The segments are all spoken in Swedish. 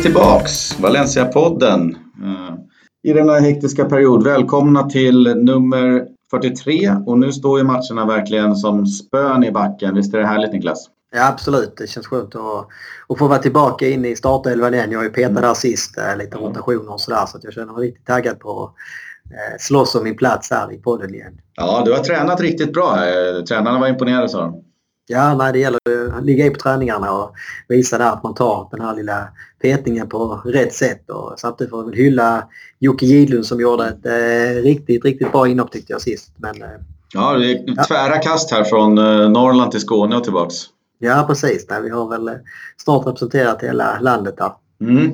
vi tillbaks, Valencia-podden. Eh, I denna hektiska period. Välkomna till nummer 43 och nu står ju matcherna verkligen som spön i backen. Visst är det härligt Niklas? Ja absolut, det känns skönt att, att få vara tillbaka inne i startelvan igen. Jag har ju petat där sist, eh, lite rotationer och sådär så att jag känner mig riktigt taggad på att eh, slåss om min plats här i podden igen. Ja, du har tränat riktigt bra. Tränarna var imponerade sa de. Ja, nej, det gäller att ligga i på träningarna och visa där att man tar den här lilla petningen på rätt sätt. Och samtidigt får vi hylla Jocke Gidlund som gjorde ett eh, riktigt, riktigt bra inhopp tyckte jag sist. Men, eh, ja, det är tvära kast här från eh, Norrland till Skåne och tillbaks. Ja, precis. Nej, vi har väl eh, snart representerat hela landet där. Mm.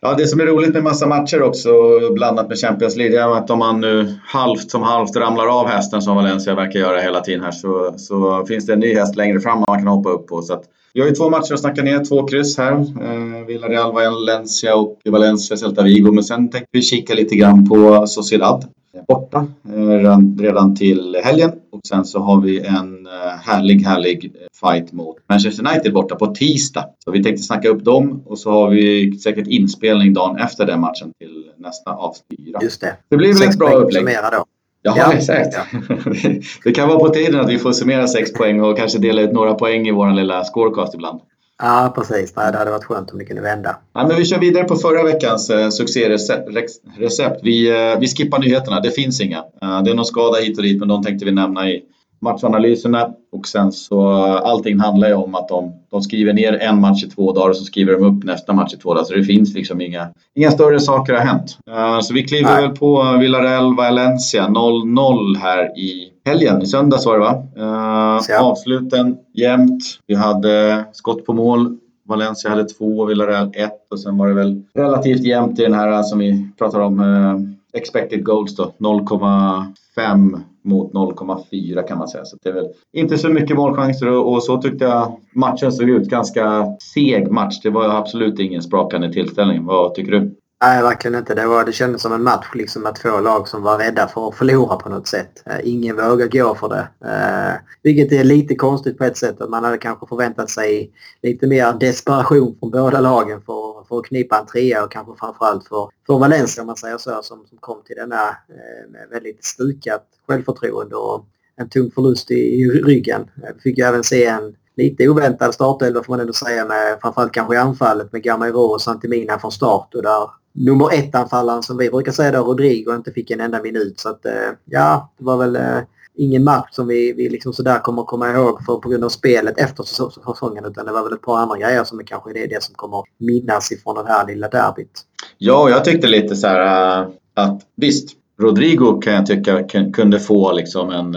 Ja, det som är roligt med massa matcher också blandat med Champions League är att om man nu halvt som halvt ramlar av hästen som Valencia verkar göra hela tiden här så, så finns det en ny häst längre fram man kan hoppa upp på. Så att, vi har ju två matcher att snacka ner, två kryss här. Eh, Villarreal, Valencia och Valencia, Celta Vigo. Men sen tänkte vi kika lite grann på Sociedad borta eh, redan till helgen. Och sen så har vi en eh, härlig, härlig fight mot Manchester United borta på tisdag. Så vi tänkte snacka upp dem och så har vi säkert inspelning dagen efter den matchen till nästa avstyra. Just det. Det blir väl ett bra upplägg. Då. Ja, ja, exakt. Ja. det kan vara på tiden att vi får summera sex poäng och kanske dela ut några poäng i vår lilla scorecast ibland. Ja, precis. Nej, det hade varit skönt om det kunde vända. Ja, men vi kör vidare på förra veckans eh, succérecept. Vi, eh, vi skippar nyheterna. Det finns inga. Eh, det är någon skada hit och dit, men de tänkte vi nämna i matchanalyserna. Och sen så allting handlar ju om att de, de skriver ner en match i två dagar och så skriver de upp nästa match i två dagar. Så det finns liksom inga, inga större saker har hänt. Uh, så vi kliver Nej. väl på Villarreal Valencia 0-0 här i helgen. I söndags var det va? Uh, avsluten jämnt. Vi hade skott på mål. Valencia hade två, Villarreal ett och sen var det väl relativt jämnt i den här som vi pratar om. Uh, expected goals då, 0,5 mot 0,4 kan man säga. Så det är väl inte så mycket målchanser och, så tyckte jag matchen såg ut. Ganska seg match. Det var absolut ingen sprakande tillställning. Vad tycker du? Nej, verkligen inte. Det, var, det kändes som en match liksom med två lag som var rädda för att förlora på något sätt. Eh, ingen vågar gå för det. Eh, vilket är lite konstigt på ett sätt. Man hade kanske förväntat sig lite mer desperation från båda lagen för, för att knipa en trea och kanske framförallt för, för Valencia om man säger så som, som kom till denna eh, med väldigt stukat självförtroende och en tung förlust i, i ryggen. Eh, vi fick ju även se en lite oväntad startelva får man ändå säga med framförallt kanske i anfallet med Gamero och Santimina från start och där nummer ett-anfallaren som vi brukar säga då, Rodrigo, inte fick en enda minut. Så att eh, ja, det var väl eh, ingen match som vi, vi liksom sådär kommer att komma ihåg för, på grund av spelet efter säsongen utan det var väl ett par andra grejer som är kanske är det som kommer minnas ifrån det här lilla derbyt. Ja, jag tyckte lite så här eh, att visst, Rodrigo kan jag tycka kunde få liksom en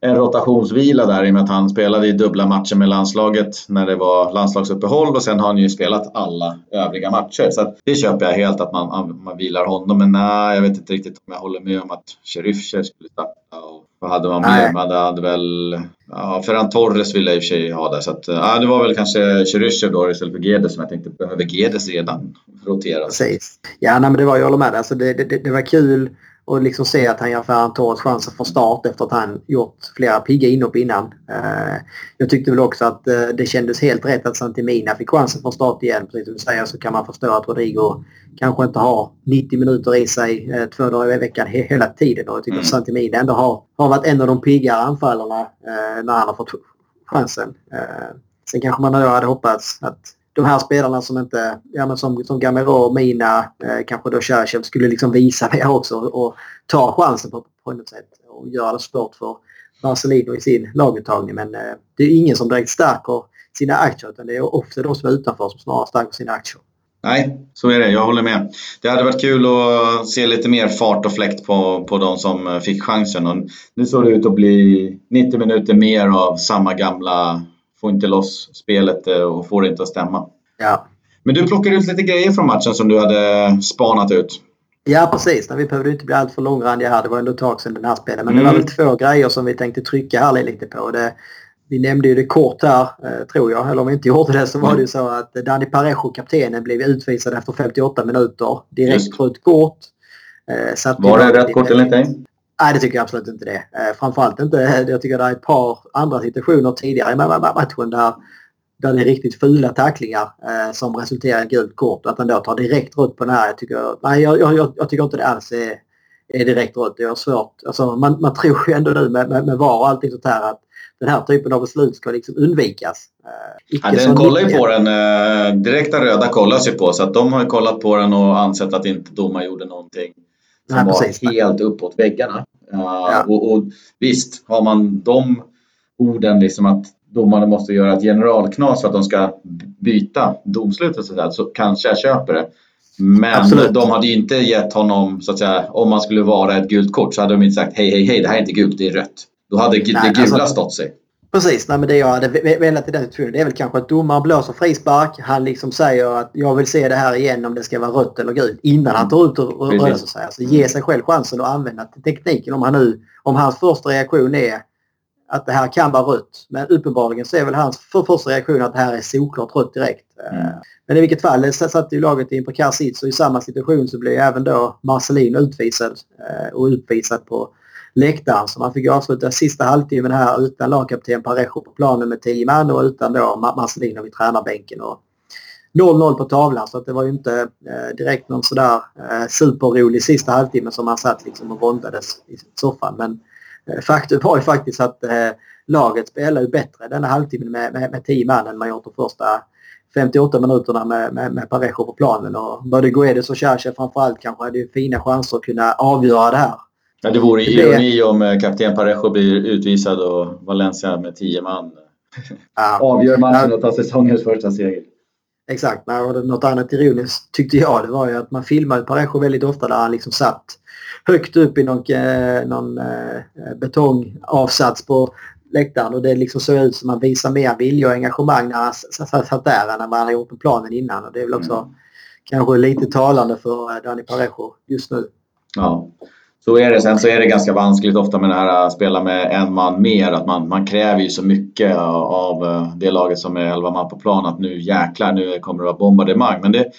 en rotationsvila där i och med att han spelade i dubbla matcher med landslaget när det var landslagsuppehåll och sen har han ju spelat alla övriga matcher. Så det köper jag helt att man, man vilar honom. Men nej, jag vet inte riktigt om jag håller med om att Cherifcher skulle starta. Och vad hade man mer? Man hade väl... Ja, Ferran Torres ville jag i och för sig ha där. Så att, ja, det var väl kanske Cherifcher då istället för Gedes som jag tänkte behöver Gedes redan rotera. Precis. Ja, nej, men det var, jag håller med. Alltså, det, det, det var kul och liksom se att han ger Ferran Torres chansen från start efter att han gjort flera pigga inhopp innan. Uh, jag tyckte väl också att uh, det kändes helt rätt att Santimina fick chansen från start igen. Precis som du säger så kan man förstå att Rodrigo kanske inte har 90 minuter i sig uh, två dagar i veckan he hela tiden. Och jag tycker mm. att Santimina ändå har, har varit en av de piggare anfallarna när han har fått chansen. sen kanske man hade hoppats att de här spelarna som inte, ja men som, som Gamero, Mina, eh, kanske då Cherchev skulle liksom visa mer också och, ta chansen på, på något sätt och göra det svårt för Marcelino i sin laguttagning. Men eh, det är ingen som direkt stärker sina aktier utan det är ofta de som är utanför som snarare stärker sina aktier. Nej, så är det. Jag håller med. Det hade varit kul att se lite mer fart och fläkt på, på de som eh, fick chansen. Och nu såg det ut att bli 90 minuter mer av samma gamla får inte loss spelet eh, och får det inte att stämma. Ja. Men du plockade ut lite grejer från matchen som du hade spanat ut. Ja precis, vi behövde inte bli alltför långrandiga här. Det var ändå ett tag sedan den här spelade. Men mm. det var väl två grejer som vi tänkte trycka här lite på. Det, vi nämnde ju det kort här, eh, tror jag. Eller om vi inte gjorde det så var det ju så att Dani Parejo, kaptenen, blev utvisad efter 58 minuter. Direkt rött kort. Eh, var det rätt kort enligt dig? Nej, det tycker jag absolut inte det. Eh, framförallt inte. Jag tycker det är ett par andra situationer tidigare i matchen där där det är riktigt fula tacklingar eh, som resulterar i gult kort. Att han då tar direkt rött på den här. Jag tycker, nej, jag, jag, jag tycker inte det alls är, är direkt rött. Det är svårt. Alltså, man, man tror ju ändå nu med, med, med VAR och allting sånt här att den här typen av beslut ska liksom undvikas. Eh, ja, den kollar ju på den. Eh, direkta röda kollas ju på så att de har kollat på den och ansett att inte domaren gjorde någonting som Nej, var helt uppåt väggarna. Uh, ja. och, och, visst, har man de orden liksom att domarna måste göra ett generalknas för att de ska byta domslutet så, där, så kanske jag köper det. Men Absolut. de hade ju inte gett honom, så att säga, om man skulle vara ett gult kort så hade de inte sagt hej, hej, hej, det här är inte gult, det är rött. Då hade Nej, det gula alltså, stått sig. Precis, nej, men det jag hade velat i den situationen det är väl kanske att domaren blåser frispark. Han liksom säger att jag vill se det här igen om det ska vara rött eller gult innan han tar ut och röser sig. Alltså ge sig själv chansen att använda tekniken om han nu, om hans första reaktion är att det här kan vara rött. Men uppenbarligen så är väl hans för första reaktion att det här är solklart rött direkt. Mm. Men i vilket fall, det satte ju laget i en prekär sits och i samma situation så blev även då Marcelin utvisad eh, och utvisad på läktaren. Så man fick avsluta sista halvtimmen här utan lagkapten Parejo på planen med 10 man och utan då Marcelino vid tränarbänken. 0-0 på tavlan så att det var ju inte eh, direkt någon sådär eh, superrolig sista halvtimme som man satt liksom och våndades i soffan. Men eh, faktum var ju faktiskt att eh, laget spelade ju bättre denna halvtimmen med, med, med 10 man än man gjort de första 58 minuterna med, med, med Parejo på planen. Och både Guedes och Cherche framförallt kanske hade ju fina chanser att kunna avgöra det här. Ja, det vore ironi om eh, kapten Parejo blir utvisad och Valencia med tio man ja. avgör matchen och tar säsongens första seger. Exakt, och något annat ironiskt tyckte jag det var ju att man filmade Parejo väldigt ofta där han liksom satt högt upp i någon, eh, någon eh, betongavsats på läktaren och det liksom såg ut som att han visade mer vilja och engagemang när han satt där än vad han hade gjort på planen innan. Och det är väl också mm. kanske lite talande för Dani Parejo just nu. Ja, så är det. Sen så är det ganska vanskligt ofta med det här att spela med en man mer. Att man, man kräver ju så mycket av eh, det laget som är 11 man på plan att nu jäklar, nu kommer det vara bombardemang. Men det,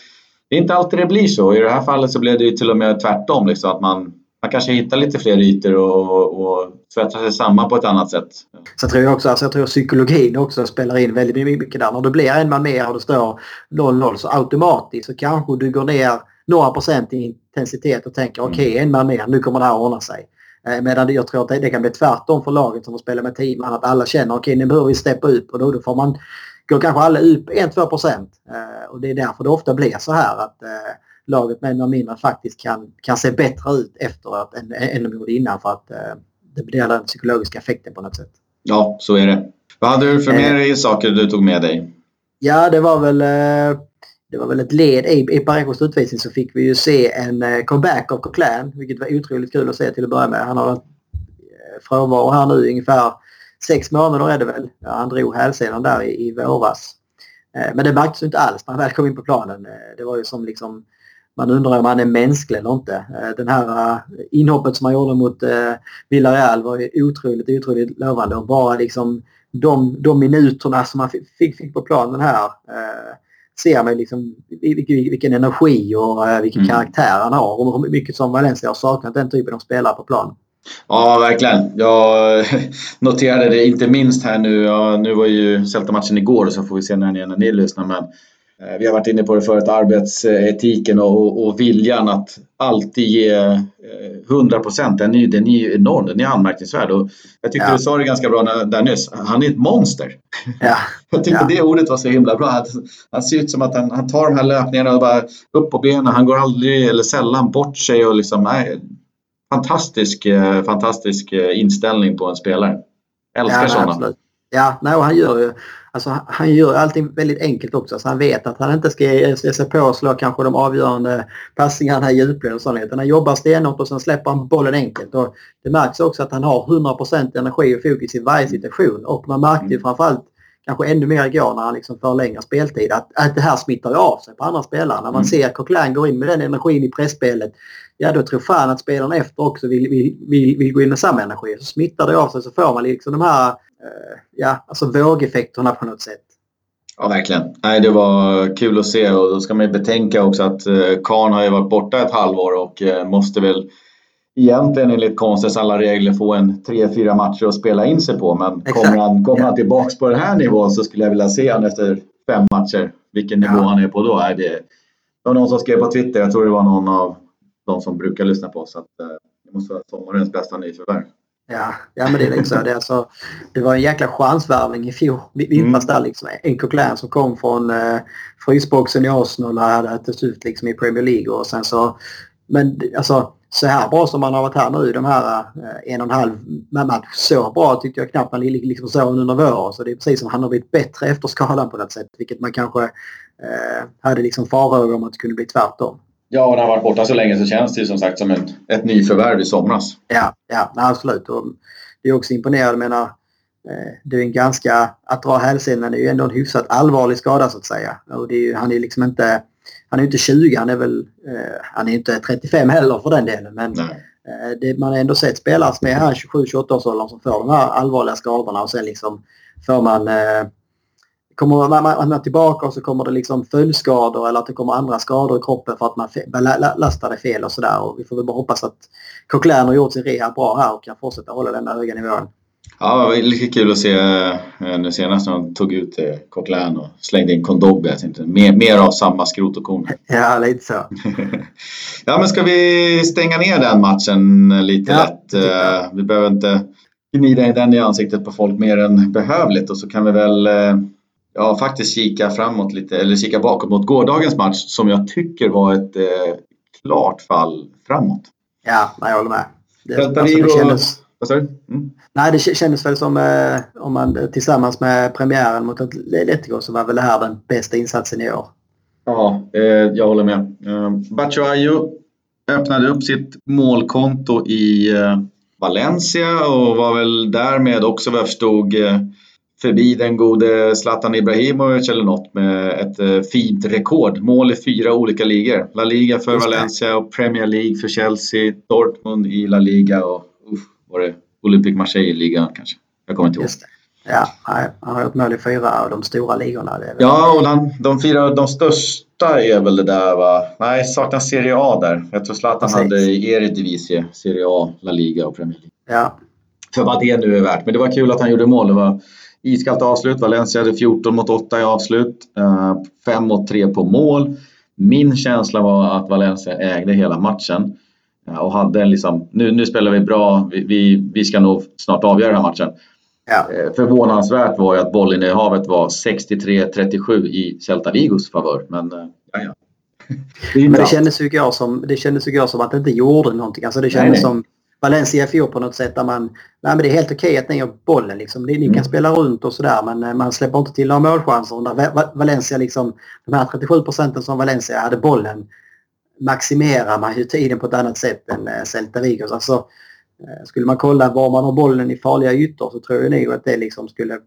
det är inte alltid det blir så. I det här fallet så blev det ju till och med tvärtom. Liksom, att man, man kanske hittar lite fler ytor och, och tvättar sig samman på ett annat sätt. Så tror jag också, alltså jag tror psykologin också spelar in väldigt mycket där. När du blir en man mer och det står 0-0 så automatiskt så kanske du går ner några procent i intensitet och tänker okej okay, en man mer, nu kommer det här ordna sig. Eh, medan jag tror att det, kan bli tvärtom för laget som får spela med team. Att alla känner okej okay, nu behöver vi steppa upp och då, då får man går kanske alla upp 1-2 procent. Eh, och det är därför det ofta blir så här att eh, laget med några mindre faktiskt kan, kan se bättre ut efteråt än, än de gjorde innan för att det blir den psykologiska effekten på något sätt. Ja, så är det. Vad hade du för mer saker du tog med dig? Ja, det var väl det var väl ett led i, i Parejos utvisning så fick vi ju se en eh, comeback av Coquelin vilket var otroligt kul att se till att börja med. Han har varit eh, frånvaro här nu ungefär sex månader är det väl. Ja, han drog hälsenan där i, i våras. Eh, men det märktes inte alls när han väl kom in på planen. Eh, det var ju som liksom man undrar om han är mänsklig eller inte. Eh, den här eh, inhoppet som han gjorde mot Villarreal var ju otroligt, otroligt lovande och bara liksom de, de minuterna som han fick, fick på planen här ser man liksom vilken energi och eh, vilken mm. karaktär han har och hur mycket som Valencia har saknat den typen av spelare på plan. Ja, verkligen. Jag noterade det inte minst här nu. Ja, nu var ju Celta-matchen igår så får vi se när ni, när ni lyssnar. Men vi har varit inne på det förut, arbetsetiken och, och viljan att alltid ge 100 eh, procent. Den, är, den är enorm, den är anmärkningsvärd. Och jag tyckte ja. du sa det ganska bra där nyss, han är ett monster. Ja. jag tyckte ja. det ordet var så himla bra. Att han ser ut som att han, han tar de här löpningarna och bara upp på benen. Han går aldrig eller sällan bort sig och liksom, nej, fantastisk, eh, fantastisk inställning på en spelare. Älskar ja, sådana. Absolut. Ja, nej, han gör ju alltså, han gör allting väldigt enkelt också. Så han vet att han inte ska ge sig på och slå kanske de avgörande passningarna i djupled och sånt. Han jobbar stenhårt och sen släpper han bollen enkelt. Och det märks också att han har 100% energi och fokus i varje situation. Och man märkte ju mm. framförallt kanske ännu mer igår när han liksom längre speltid. Att, att det här smittar av sig på andra spelare. När man mm. ser Coquelin gå in med den energin i pressspelet. Ja då tror fan att spelarna efter också vill, vill, vill, vill gå in med samma energi. Så smittar det av sig så får man liksom de här ja, alltså vågeffekterna på något sätt. Ja, verkligen. Nej, det var kul att se och då ska man ju betänka också att eh, Kahn har ju varit borta ett halvår och eh, måste väl egentligen enligt konstens alla regler få en tre, fyra matcher att spela in sig på. Men Exakt. kommer han, kommer han tillbaks på den här nivån så skulle jag vilja se honom efter fem matcher. Vilken nivå ja. han är på då. Är det, det var någon som skrev på Twitter, jag tror det var någon av de som brukar lyssna på oss, att eh, det måste vara sommarens bästa nyförvärv. Ja, ja men det är liksom det. Alltså, det var en jäkla chansvärvning i fjol. Vintras mm. där liksom. En Coquelin som kom från eh, frysboxen i Arsenal och hade ätit ut liksom i Premier League och sen så... Men alltså så här bra som han har varit här nu de här eh, en och en halv match. Så bra tyckte jag knappt man liksom såg under våren. Så det är precis som han har blivit bättre efter skadan på något sätt. Vilket man kanske eh, hade liksom farhågor om att det kunde bli tvärtom. Ja, och när han varit borta så länge så känns det som sagt som en, ett nyförvärv i somras. Ja, ja absolut. Och det är också imponerande. Jag menar, eh, det är en ganska... Att dra hälsenan är ju ändå en hyfsat allvarlig skada så att säga. Och det är ju, han är liksom inte... Han är inte 20, han är väl... Eh, han är inte 35 heller för den delen. Men eh, det, man har ändå sett spelare som är här 27-28 års åldern som får de här allvarliga skadorna och sen liksom får man kommer man, man tillbaka och så kommer det liksom följdskador eller att det kommer andra skador i kroppen för att man lastade fel och sådär. Vi får väl bara hoppas att Coquelin har gjort sin rehab bra här och kan fortsätta hålla den där höga nivån. Ja, det var lite kul att se eh, nu senast när de tog ut eh, Coquelin och slängde in Kondogbe. Mer, mer av samma skrot och korn. Ja, lite så. ja, men ska vi stänga ner den matchen lite ja, lätt? Eh, vi behöver inte gnida den i ansiktet på folk mer än behövligt och så kan vi väl ja, faktiskt kika framåt lite, eller kika bakåt mot gårdagens match som jag tycker var ett eh, klart fall framåt. Ja, jag håller med. Det, alltså, det kändes, vad? Mm. Nej, det kändes väl som eh, om man tillsammans med premiären mot Atletico så var väl det här den bästa insatsen i år. Ja, eh, jag håller med. Eh, Batshuayu öppnade upp sitt målkonto i eh, Valencia och var väl därmed också vad jag förstod eh, förbi den gode Zlatan Ibrahimovic eller något med ett eh, fint rekord. Mål i fyra olika ligor. La Liga för Valencia och Premier League för Chelsea. Dortmund i La Liga och uff, var det Olympique Marseille i ligan kanske. Jag kommer inte ihåg. Ja, han har gjort mål i fyra av de stora ligorna. Ja, och han, de fyra de största är väl det där va? Nej, saknas Serie A där. Jag tror Zlatan Precis. hade Eredivisie, Serie A, La Liga och Premier League. Ja. För vad det nu är värt. Men det var kul att han gjorde mål. Det var Iskallt avslut. Valencia hade 14 mot 8 i avslut. 5 eh, mot 3 på mål. Min känsla var att Valencia ägde hela matchen. Eh, och hade liksom, nu, nu spelar vi bra, vi, vi, vi ska nog snart avgöra den här matchen. Ja. Eh, förvånansvärt var ju att bollinnehavet var 63-37 i Celta Vigos favör. Men ja, ja. Det Men det kändes, ju jag som, det kändes ju som att det inte gjorde någonting. Alltså det kändes nej, nej. som Valencia i fjol på något sätt där man... Nej men det är helt okej att ni har bollen liksom. Ni, mm. kan spela runt och sådär men eh, man släpper inte till några målchanser. Där Valencia liksom... De här 37 procenten som Valencia hade bollen maximerar man ju tiden på ett annat sätt än eh, Celta Vigo. Alltså, eh, skulle man kolla var man har bollen i farliga ytor så tror jag nog att det liksom skulle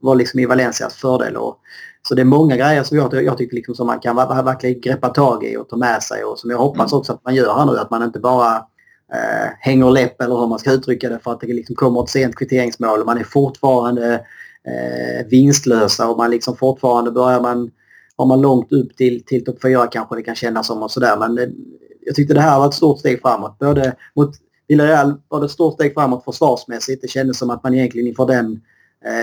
vara liksom i Valencias fördel. Och, så det är många grejer som jag, jag tycker liksom som man kan verkligen greppa tag i och ta med sig och som jag hoppas mm. också att man gör här nu. Att man inte bara eh, hänger läpp eller hur man ska uttrycka det för att det liksom kommer ett sent kvitteringsmål och man är fortfarande eh, vinstlösa och man liksom fortfarande börjar man har man långt upp till, till topp 4 kanske det kan kännas som och sådär men eh, jag tyckte det här var ett stort steg framåt. Både mot Villarreal var det ett stort steg framåt försvarsmässigt. Det kändes som att man egentligen inför den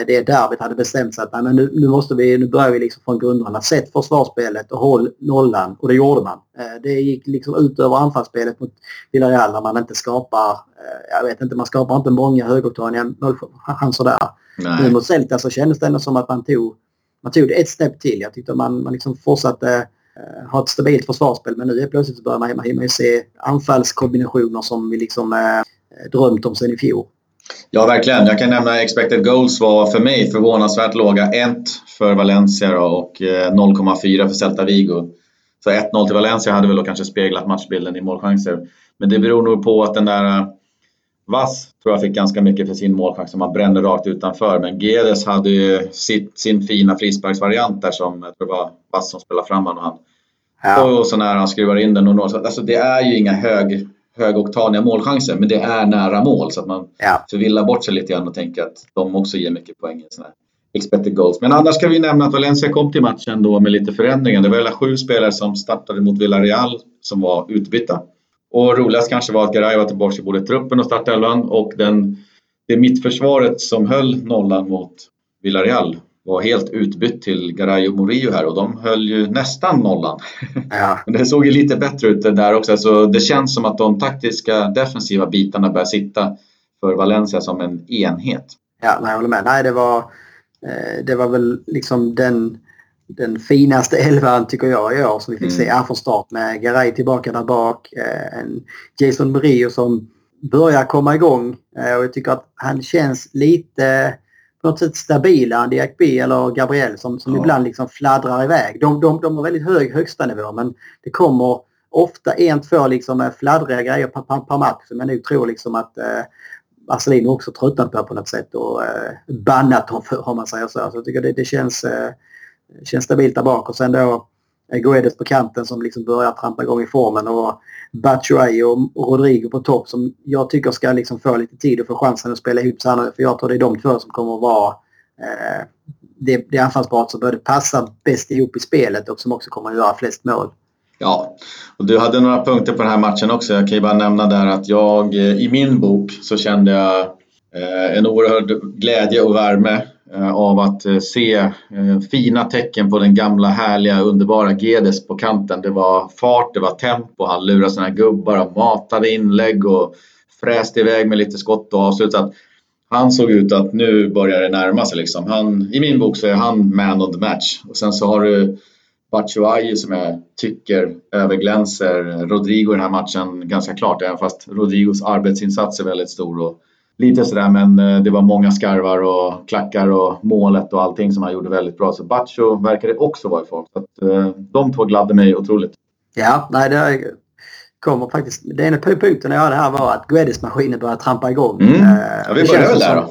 det derbyt hade bestämt sig att men nu, nu, måste vi, nu börjar vi liksom från grunderna. Sätt försvarsspelet och håll nollan och det gjorde man. Eh, det gick liksom ut över anfallsspelet mot Villarreal när man inte skapar, eh, jag vet inte, man skapar inte många högoktaniga målchanser där. Nej. Nu mot Celta så kändes det ändå som att man tog, man tog det ett snäpp till. Jag tyckte man, man liksom fortsatte ha ett stabilt försvarsspel men nu är plötsligt så börjar man, man, man se anfallskombinationer som vi liksom eh, drömt om sen i fjol. Ja, verkligen. Jag kan nämna expected goals var för mig förvånansvärt låga. 1 för Valencia och 0,4 eh, för Celta Vigo. Så 1-0 till Valencia hade väl kanske speglat matchbilden i målchanser. Men det beror nog på att den där eh, Vass tror jag fick ganska mycket för sin målchans som han brände rakt utanför. Men Gedes hade ju sitt, sin fina frisparksvariant där som jag tror det var Vass som spelade fram honom. Han, ja. Och så när han skruvar in den och når, alltså det är ju inga hög högoktaniga målchanser, men det är nära mål så att man ja. förvillar bort sig lite grann och tänker att de också ger mycket poäng i sådana här expected goals. Men annars ska vi nämna att Valencia kom till matchen då med lite förändringar. Det var hela sju spelare som startade mot Villarreal som var utbytta. Och roligast kanske var att Garay var tillbaka i både truppen och startelvan och den, det mittförsvaret som höll nollan mot Villarreal var helt utbytt till Garay och Murillo här och de höll ju nästan nollan. Ja. Men det såg ju lite bättre ut där också. Så det känns som att de taktiska defensiva bitarna börjar sitta för Valencia som en enhet. Ja, nej, jag håller med. Nej, det var, eh, det var väl liksom den, den finaste elvan tycker jag i år som vi fick mm. se här från start med Garay tillbaka där bak. Eh, en Jason Murillo som börjar komma igång eh, och jag tycker att han känns lite på något sätt stabilare än Diakby eller Gabriel som, som ja. ibland liksom fladdrar iväg. De, de, de har väldigt hög högsta nivå men det kommer ofta en, två liksom fladdriga grejer per, per, per match som jag nog tror liksom att eh, Marcelino också tröttnat på på något sätt och eh, bannat dem för om man säger så. Så jag tycker det, det känns, eh, känns stabilt där bak och sen då eh, Guedes på kanten som liksom börjar trampa igång i formen och Batshuayi och Rodrigo på topp som jag tycker ska liksom få lite tid och få chansen att spela ihop sig För jag tror det är de två som kommer att vara eh, det, det anfallsparet som både passar bäst ihop i spelet och som också kommer att göra flest mål. Ja, och du hade några punkter på den här matchen också. Jag kan ju bara nämna där att jag eh, i min bok så kände jag eh, en oerhörd glädje och värme Eh, av att eh, se eh, fina tecken på den gamla härliga underbara Gedes på kanten. Det var fart, det var tempo, han lurade sina gubbar och matade inlägg och fräste iväg med lite skott och avslut. Han såg ut att nu börjar det närma sig liksom. Han, I min bok så är han man of the match. Och sen så har du Batshuayi som jag tycker överglänser Rodrigo i den här matchen ganska klart. Även fast Rodrigos arbetsinsats är väldigt stor. Och lite sådär men eh, det var många skarvar och klackar och målet och allting som han gjorde väldigt bra. Så Batsho verkade också vara i form. Så att, eh, de två gladde mig otroligt. Ja, nej det kommer faktiskt... Det ena punkten jag hade här var att Guedes-maskinen började trampa igång. Mm. Eh, ja, vi börjar väl där då.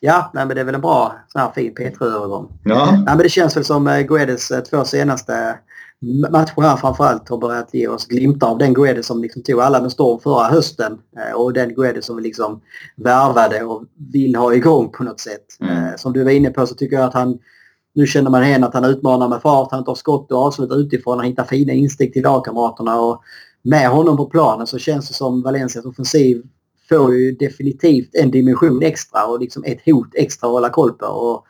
Ja, nej, men det är väl en bra sån här fin P3-övergång. Ja. Nej, men det känns väl som Guedes två senaste matcher här framförallt har börjat ge oss glimtar av den Guedes som liksom tog alla med storm förra hösten eh, och den Guedes som vi liksom värvade och vill ha igång på något sätt. Mm. Som du var inne på så tycker jag att han nu känner man igen att han utmanar med fart, han tar skott och avslut utifrån, han hittar fina instick till lagkamraterna och med honom på planen så känns det som Valencias offensiv får ju definitivt en dimension extra och liksom ett hot extra att hålla koll på. Och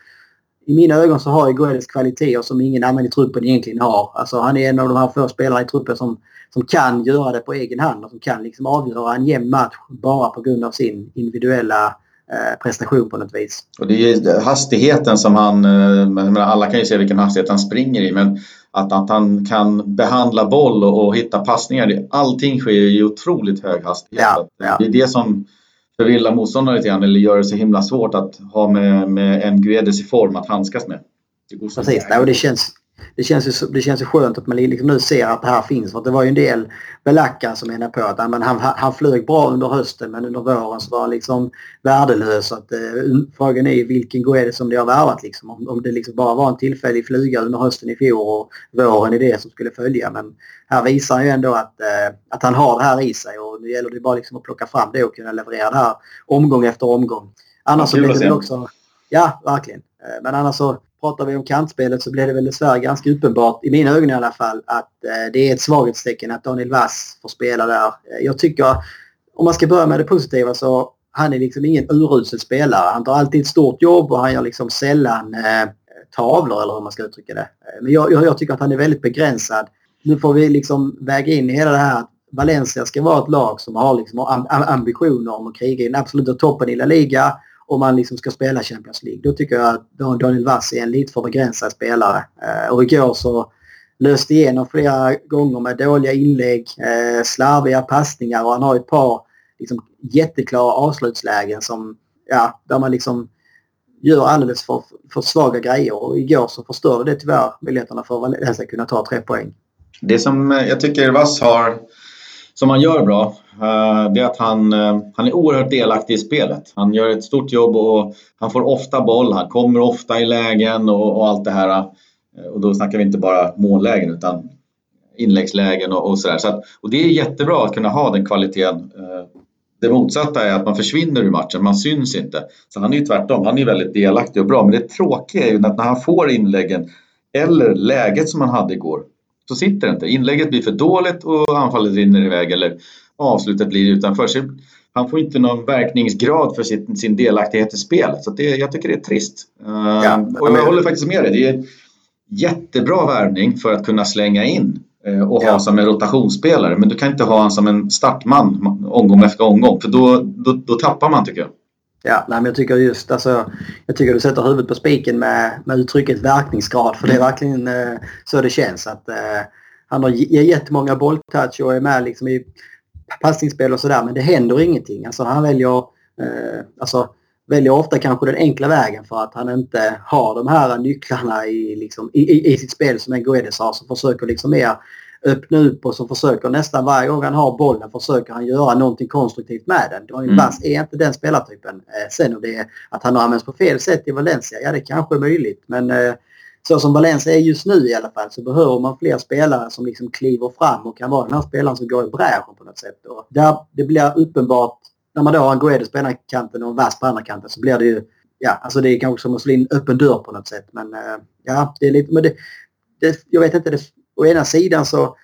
I mina ögon så har ju Guedes kvaliteter som ingen annan i truppen egentligen har. Alltså han är en av de här få spelarna i truppen som, som kan göra det på egen hand och som kan liksom avgöra en jämn match bara på grund av sin individuella eh, prestation på något vis. Och det är hastigheten som han, eh, alla kan ju se vilken hastighet han springer i men att, att han kan behandla boll och, och hitta passningar. Allting sker i otroligt hög hastighet. Ja, ja. Det är det som förvillar motståndaren lite grann eller gör det så himla svårt att ha med, med en Guedes i form att handskas med. Det Precis, och det känns, det känns ju, det känns ju skönt att man liksom nu ser att det här finns. För det var ju en del belackare som menar på att men han, han flög bra under hösten men under våren så var han liksom värdelös. Att, eh, frågan är vilken är det som det har värvat liksom. Om, om det liksom bara var en tillfällig flyga under hösten i fjol och våren är det som skulle följa. Men här visar han ju ändå att, eh, att han har det här i sig och nu gäller det bara liksom att plocka fram det och kunna leverera det här omgång efter omgång. Annars så blir det väl också... Ja, verkligen. Eh, men annars så pratar vi om kantspelet så blir det väl dessvärre ganska uppenbart, i mina ögon i alla fall, att eh, det är ett svaghetstecken att Daniel Wass får spela där. Eh, jag tycker, om man ska börja med det positiva så han är liksom ingen urusel spelare. Han tar alltid ett stort jobb och han gör liksom sällan eh, tavlor eller hur man ska uttrycka det. Eh, men jag, jag, jag, tycker att han är väldigt begränsad. Nu får vi liksom väga in i hela det här att Valencia ska vara ett lag som har liksom ambitioner om att kriga i den absoluta toppen i La Liga om man liksom ska spela Champions League. Då tycker jag att Daniel Vass är en lite för begränsad spelare. Eh, och igår så löste igenom flera gånger med dåliga inlägg, eh, slarviga passningar och han har ett par liksom, jätteklara avslutslägen som, ja, där man liksom gör alldeles för, för svaga grejer och igår så förstörde det tyvärr möjligheterna för Valencia att kunna ta tre poäng. Det som jag tycker Vass har som han gör bra, Eh, det är att han, eh, han är oerhört delaktig i spelet. Han gör ett stort jobb och han får ofta boll, han kommer ofta i lägen och, och allt det här. Eh, och då snackar vi inte bara mållägen utan inläggslägen och, och sådär. Så och det är jättebra att kunna ha den kvaliteten. Det motsatta är att man försvinner ur matchen, man syns inte. Så han är ju tvärtom, han är väldigt delaktig och bra. Men det tråkiga är ju att när han får inläggen eller läget som han hade igår så sitter det inte. Inlägget blir för dåligt och anfallet rinner iväg eller avslutet blir utanför. Så han får inte någon verkningsgrad för sin, sin delaktighet i spelet. Så det, jag tycker det är trist. Ja, och jag men... håller faktiskt med dig. Det är jättebra värvning för att kunna slänga in eh, och ha ja. som en rotationsspelare. Men du kan inte ha honom som en startman omgång efter omgång. För då, då, då tappar man tycker jag. Ja, nej, men jag tycker just alltså, jag tycker du sätter huvudet på spiken med, med uttrycket verkningsgrad. För det är mm. verkligen eh, så det känns. att eh, Han har jättemånga bolltouch och är med liksom i passningsspel och sådär men det händer ingenting. Alltså han väljer, eh, alltså, väljer ofta kanske den enkla vägen för att han inte har de här nycklarna i, liksom, i, i, i sitt spel som en Guedes har som försöker liksom mer öppna upp och som försöker nästan varje gång han har bollen försöker han göra någonting konstruktivt med den. Daniel mm. Bass är inte den spelartypen. Eh, sen om det är att han har använts på fel sätt i Valencia, ja det kanske är möjligt men eh, så som Valencia är just nu i alla fall så behöver man fler spelare som liksom kliver fram och kan vara den här spelaren som går i bräschen på något sätt. Och där det blir uppenbart när man då har en Guedes på ena kanten och en Vass på andra kanten så blir det ju Ja, alltså det är kanske som att slå in öppen dörr på något sätt. Men eh, ja, det är lite... Men det, det, jag vet inte, det, å ena sidan så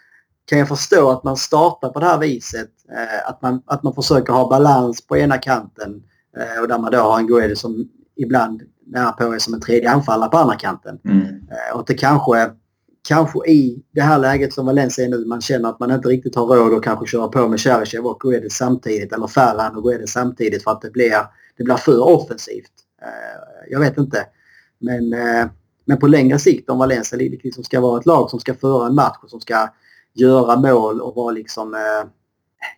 kan jag förstå att man startar på det här viset. Eh, att, man, att man försöker ha balans på ena kanten eh, och där man då har en Guedes som ibland nära på är som en tredje anfallare på andra kanten. Mm. Eh, och det kanske, kanske i det här läget som Valencia är nu, man känner att man inte riktigt har råd att kanske köra på med Cheryshev och Guedes samtidigt eller Ferran och Guedes samtidigt för att det blir, det blir för offensivt. Eh, jag vet inte. Men, eh, men på längre sikt om Valencia liksom ska vara ett lag som ska föra en match och som ska göra mål och vara liksom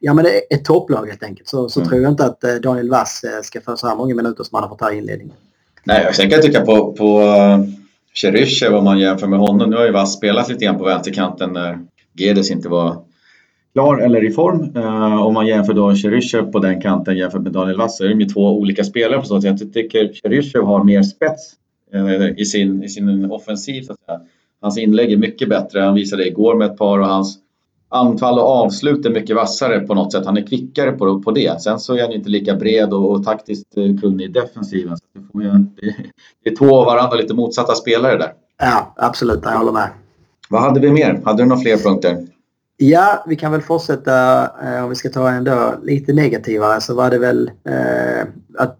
ja, men ett topplag helt enkelt så, så mm. tror jag inte att Daniel Wass ska få så här många minuter som han har fått här i inledningen. Nej, sen kan jag tycka på, på eh, Cheryshev om man jämför med honom. Nu har ju Vass spelat lite grann på vänsterkanten när Gedes inte var klar eller i form. Uh, om man jämför då Cheryshev på den kanten jämfört med Daniel Vass så är de ju två olika spelare på så sätt. Jag tycker Cheryshev har mer spets uh, i, sin, i sin offensiv. Så att säga. Hans inlägg är mycket bättre. Han visade det igår med ett par och hans anfall och avslut är mycket vassare på något sätt. Han är kvickare på, på det. Sen så är han inte lika bred och, och taktiskt eh, kunnig i defensiven. Så det, får ju, det, det är två av varandra lite motsatta spelare där. Ja, absolut. Jag håller med. Vad hade vi mer? Hade du några fler punkter? Ja, vi kan väl fortsätta. Eh, om vi ska ta en då lite negativare så var det väl eh, att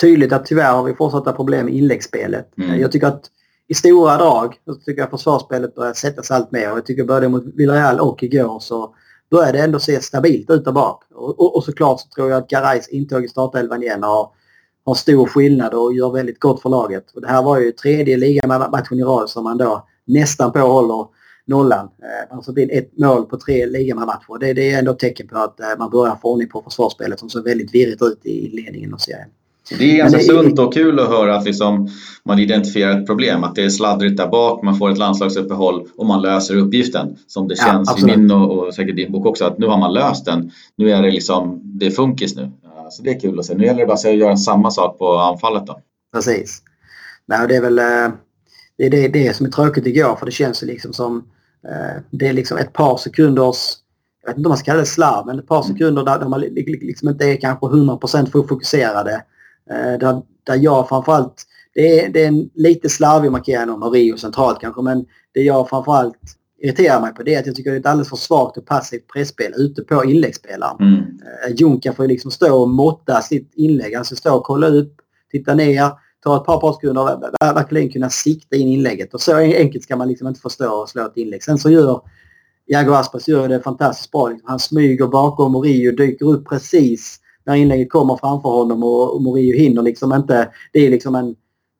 tydligt att tyvärr har vi fortsatta problem med inläggsspelet. Mm. Jag tycker att i stora drag så tycker jag försvarsspelet börjar sätta sig allt mer. Och jag tycker både mot Villarreal och igår så börjar det ändå se stabilt ut där bak. Och, och, och såklart så tror jag att Garais intåg i startelvan igen har, har stor skillnad och gör väldigt gott för laget. Och det här var ju tredje ligamatchen i rad som man då nästan på håller nollan. Man har satt in ett mål på tre ligamatcher. Det, det är ändå ett tecken på att eh, man börjar få ordning på försvarsspelet som såg väldigt virrigt ut i inledningen av serien. Det är ganska sunt och kul att höra att liksom man identifierar ett problem, att det är sladdrigt där bak, man får ett landslagsuppehåll och man löser uppgiften. Som det ja, känns absolut. i min och, och säkert din bok också, att nu har man löst den. Nu är det liksom, det är funkis nu. Så det är kul att se. Nu gäller det bara att göra samma sak på anfallet då. Precis. Nej, det är väl eh, det, är det, det som är tråkigt igår, för det känns ju liksom som eh, det är liksom ett par sekunders jag vet inte om man ska kalla det slarv, men ett par sekunder där, man liksom inte är kanske 100% fokuserade där, där jag framförallt, det är, det är en lite slarvig markering om Rio centralt kanske men det jag framförallt irriterar mig på det är att jag tycker det är ett alldeles för svagt och passivt pressspel ute på inläggsspelaren. Mm. Eh, Junka får ju liksom stå och måtta sitt inlägg, alltså stå och kolla upp, titta ner, ta ett par par sekunder verkligen kunna sikta in inlägget. Och så enkelt ska man liksom inte förstå och slå ett inlägg. Sen så gör Jago Aspas gör det fantastiskt bra. Liksom. Han smyger bakom och Rio dyker upp precis när inlägget kommer framför honom och, och Morio hinner liksom inte. Det är liksom en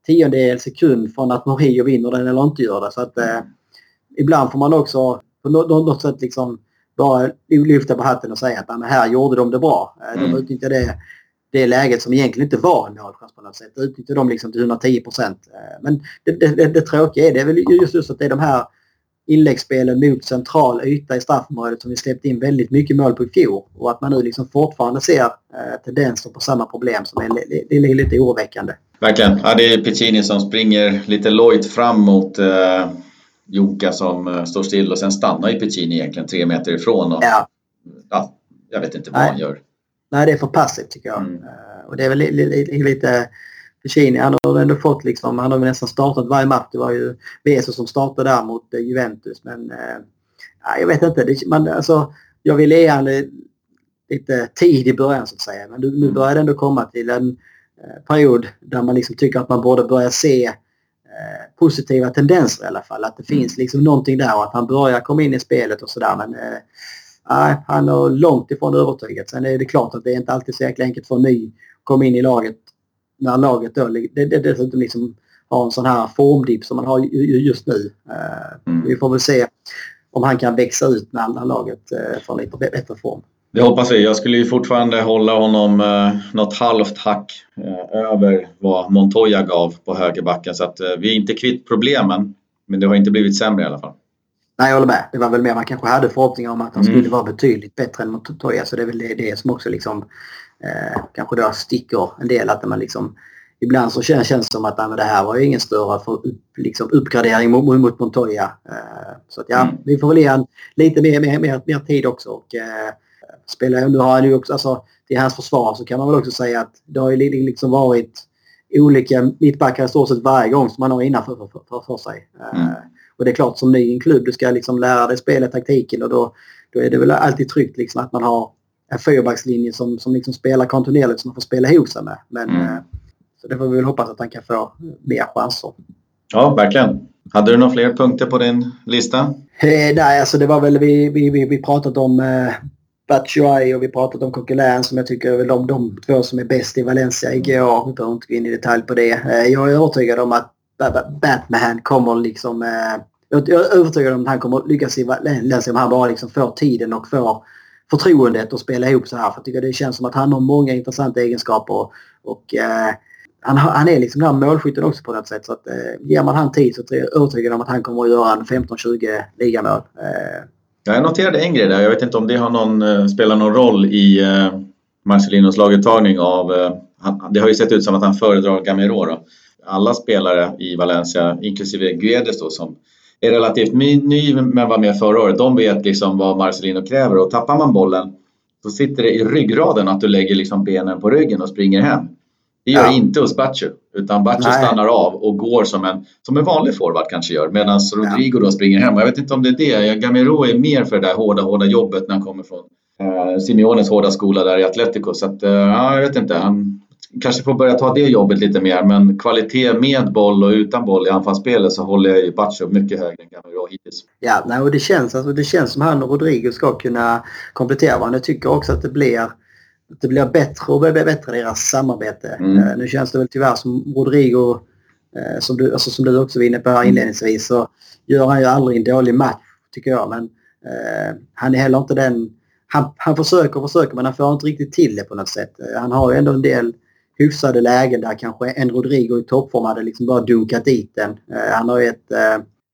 tiondel sekund från att Morio vinner den eller inte gör det. Så att eh, ibland får man också på något, något sätt liksom bara lyfta på hatten och säga att här gjorde de det bra. Eh, de mm. utnyttjade det, det läget som egentligen inte var en målchans på något sätt. Utnyttjade de liksom till 110 procent. Eh, men det, det, det, det tråkiga är det är väl just, just att det är de här inläggsspelen mot central yta i straffområdet som vi släppte in väldigt mycket mål på i fjol. Och att man nu liksom fortfarande ser eh, tendenser på samma problem som är, det är lite oroväckande. Verkligen. Ja, det är Piccini som springer lite lojt fram mot eh, Joka som eh, står still och sen stannar ju Piccini egentligen tre meter ifrån. Och, ja. ja jag vet inte vad Nej. han gör. Nej, det är för passivt tycker jag. Mm. Uh, och det är väl li, li, li, lite Ficini, han har ändå fått liksom, han har nästan startat varje match. Det var ju Beso som startade där mot eh, Juventus men eh, jag vet inte. Det, man, alltså, jag vill ge han lite tid i början så att säga. Men nu börjar det ändå komma till en eh, period där man liksom tycker att man borde börja se eh, positiva tendenser i alla fall. Att det mm. finns liksom någonting där och att han börjar komma in i spelet och sådär. Men eh, han är långt ifrån övertygat. Sen är det klart att det är inte alltid så jäkla enkelt för en ny att komma in i laget när laget då det, det, dessutom liksom har en sån här formdipp som man har just nu. Mm. Vi får väl se om han kan växa ut när, när laget eh, får lite bättre form. Det hoppas vi. Jag skulle ju fortfarande hålla honom eh, något halvt hack eh, över vad Montoya gav på högerbacken. Så att eh, vi är inte kvitt problemen. Men det har inte blivit sämre i alla fall. Nej, jag håller med. Det var väl mer man kanske hade förhoppningar om att han mm. skulle vara betydligt bättre än Montoya. Så det är väl det, det som också liksom eh, kanske då sticker en del. Att man liksom ibland så känns det som att det här var ju ingen större för upp, liksom uppgradering mot, mot Montoya. Uh, så att, ja, mm. vi får väl ge lite mer, mer, mer, mer tid också. Och, uh, spelar, nu har han ju också, alltså, till hans försvar så kan man väl också säga att det har ju liksom varit olika mittbackar i stort sett varje gång som man har innanför för, för, för sig. Uh, mm. Och det är klart som ny i en klubb, du ska liksom lära dig spela taktiken och då, då är det väl alltid tryggt liksom att man har en fyrbackslinje som, som liksom spelar kontinuerligt som man får spela ihop sig med. Men mm. Så det får vi väl hoppas att han kan få mer chanser. Ja, verkligen. Hade du några fler punkter på din lista? Eh, nej, alltså det var väl vi, vi, vi, vi pratat om eh, Batshuayi och vi pratat om Coquelin som jag tycker är väl de, de två som är bäst i Valencia igår. Vi behöver inte gå in i detalj på det. Eh, jag är övertygad om att Batman kommer liksom... Eh, jag är övertygad om att han kommer lyckas i Valencia om han bara liksom får tiden och får förtroendet att spela ihop så här. För jag tycker det känns som att han har många intressanta egenskaper och, och eh, han, han är liksom den här målskytten också på något sätt. Så att, eh, ger man han tid så är jag övertygad om att han kommer att göra en 15-20 ligamål. Eh. Jag noterade en grej där. Jag vet inte om det har någon, eh, spelar någon roll i eh, Marcelinos laguttagning av... Eh, han, det har ju sett ut som att han föredrar Gamero. Då. Alla spelare i Valencia, inklusive Guedes då, som är relativt ny men var med förra året. De vet liksom vad Marcelino kräver och tappar man bollen så sitter det i ryggraden att du lägger liksom benen på ryggen och springer hem. Det gör ja. inte hos Baccio. Utan Baccio stannar av och går som en, som en vanlig forward kanske gör. Medan Rodrigo då springer hem. Jag vet inte om det är det. Gamero är mer för det där hårda, hårda jobbet när han kommer från eh, Simeones hårda skola där i Atletico. Så att, eh, ja, jag vet inte. Han kanske får börja ta det jobbet lite mer. Men kvalitet med boll och utan boll i anfallsspelet så håller jag ju Baccio mycket högre än Gamero hittills. Ja, nej, och det känns, alltså, det känns som han och Rodrigo ska kunna komplettera varandra. Jag tycker också att det blir det blir bättre och bättre deras samarbete. Mm. Uh, nu känns det väl tyvärr som Rodrigo, uh, som, du, alltså som du också var inne på här mm. inledningsvis, så gör han ju aldrig en dålig match tycker jag. Men uh, han är heller inte den... Han, han försöker och försöker men han får inte riktigt till det på något sätt. han har ju ändå en del hyfsade lägen där kanske en Rodrigo i toppform hade liksom bara dunkat dit den. han har ju ett...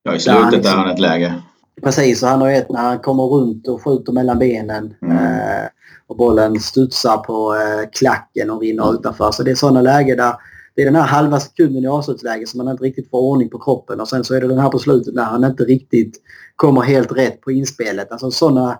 ja, i slutet där han, liksom, han ett läge. Precis, och han har ju ett när han kommer runt och skjuter mellan benen. Mm och bollen studsar på eh, klacken och rinner mm. utanför. Så det är sådana lägen där det är den här halva sekunden i avslutsläget som man inte riktigt får ordning på kroppen och sen så är det den här på slutet när han inte riktigt kommer helt rätt på inspelet. Alltså sådana,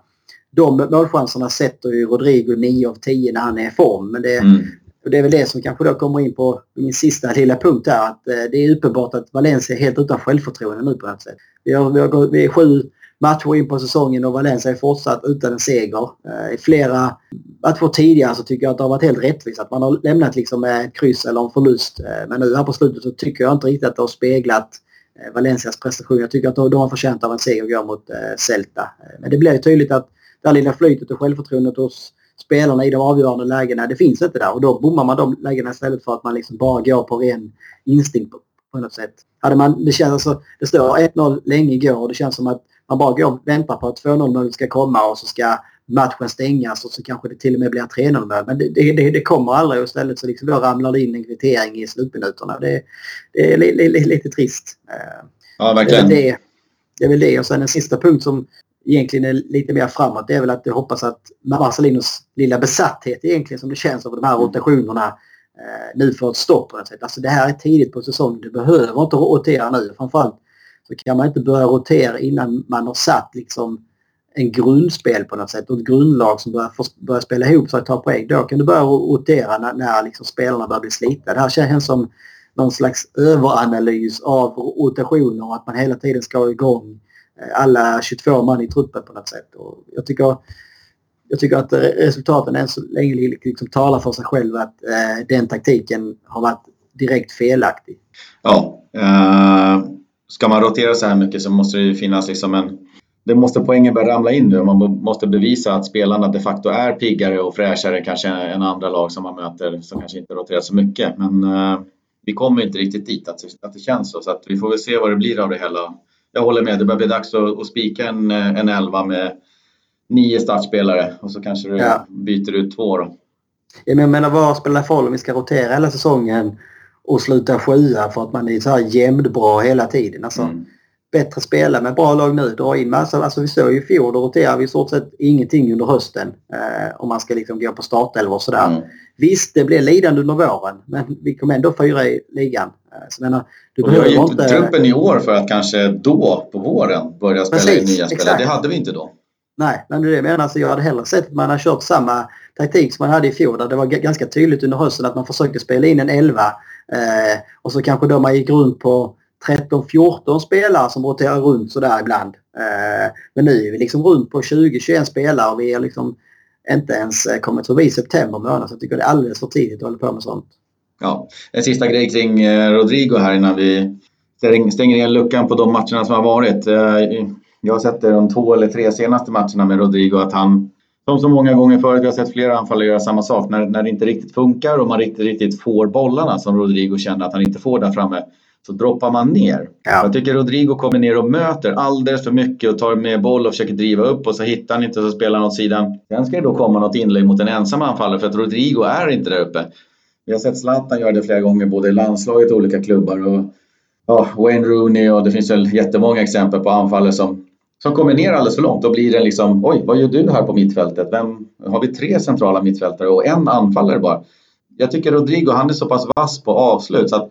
de målchanserna sätter ju Rodrigo 9 av 10 när han är i form. Men det, mm det är väl det som kanske då kommer in på min sista lilla punkt här. Att eh, det är uppenbart att Valencia är helt utan självförtroende nu på något sätt. Vi, har, vi, har, vi är sju matcher in på säsongen och Valencia är fortsatt utan en seger. Eh, I flera matcher tidigare så tycker jag att det har varit helt rättvist att man har lämnat liksom med ett kryss eller en förlust. Eh, men nu här på slutet så tycker jag inte riktigt att det har speglat Valencias prestation. Jag tycker att de har förtjänat av en seger och går mot Celta. Men det blir tydligt att det här lilla flytet och självförtroendet hos spelarna i de avgörande lägena, det finns inte där. Och då bommar man de lägena istället för att man liksom bara går på ren instinkt på, något sätt. Hade man, det, känns alltså, det står 1-0 länge igår och det känns som att man bara går och väntar på att 2-0 målet ska komma och så ska matchen stängas och så kanske det till och med blir 3-0 mål. Men det, det, det, kommer aldrig och istället så liksom då ramlar det in en kvittering i slutminuterna. Det, det är li, li, li, lite trist. Ja, verkligen. Det är, det är väl det. Och sen en sista punkt som egentligen är lite mer framåt. Det är väl att jag hoppas att Marcelinos lilla besatthet egentligen som det känns av de här rotationerna eh, nu får ett stopp på något sätt. Alltså det här är tidigt på säsongen. Du behöver inte rotera nu. Framförallt så kan man inte börja rotera innan man har satt liksom en grundspel på något sätt och ett grundlag som börjar, börjar spela ihop sig och ta poäng. Då kan du börja rotera när, när liksom spelarna börjar bli slitna. Det här känns som någon slags överanalys av rotationer och att man hela tiden ska igång eh, alla 22 man i truppen på något sätt. Och jag tycker jag tycker att resultaten än så länge liksom talar för sig själv att eh, den taktiken har varit direkt felaktig. Ja, eh, ska man rotera så här mycket så måste det ju finnas liksom en det måste poängen börja ramla in nu. Man måste bevisa att spelarna de facto är piggare och fräschare kanske än andra lag som man möter som kanske inte roterar så mycket. Men eh, vi kommer inte riktigt dit att, att det känns så. Så att vi får väl se vad det blir av det hela. Jag håller med, det börjar bli dags att, att spika en, en elva med nio startspelare och så kanske du ja. byter ut två då. Ja, men jag menar vad spelar det för roll om vi ska rotera hela säsongen och sluta sjua för att man är så här jämnt bra hela tiden. Alltså, mm bättre spelare med bra lag nu. Dra in massa, alltså vi såg ju i fjol, då roterade vi i stort sett ingenting under hösten. Eh, om man ska liksom gå på startelva och sådär. Mm. Visst, det blev lidande under våren, men vi kom ändå fyra i ligan. Eh, så menar, du och vi har ju inte truppen i år för att kanske då, på våren, börja spela Precis, in nya spelare. Det hade vi inte då. Nej, men det är det jag menar. Så jag hade hellre sett att man har kört samma taktik som man hade i fjol. Där det var ganska tydligt under hösten att man försökte spela in en elva. Eh, och så kanske då man gick runt på 13-14 spelare som roterar runt sådär ibland. Eh, men nu är vi liksom runt på 20-21 spelare och vi har liksom inte ens eh, kommit förbi september månad. Så jag tycker det är alldeles för tidigt att hålla på med sånt. Ja, en sista grej kring eh, Rodrigo här innan vi stänger igen luckan på de matcherna som har varit. Eh, jag har sett det de två eller tre senaste matcherna med Rodrigo att han som så många gånger förut, vi har sett flera anfallare göra samma sak. När, när det inte riktigt funkar och man riktigt, riktigt får bollarna som Rodrigo känner att han inte får där framme så droppar man ner. Ja. Jag tycker Rodrigo kommer ner och möter alldeles för mycket och tar med boll och försöker driva upp och så hittar han inte så spelar han åt sidan. Sen ska det då komma något inlägg mot en ensam anfallare för att Rodrigo är inte där uppe. Vi har sett Zlatan göra det flera gånger både i landslaget och olika klubbar. Och, ja, Wayne Rooney och det finns väl jättemånga exempel på anfallare som, som kommer ner alldeles för långt. Då blir det liksom, oj vad gör du här på mittfältet? Vem, har vi tre centrala mittfältare och en anfallare bara? Jag tycker Rodrigo, han är så pass vass på avslut så att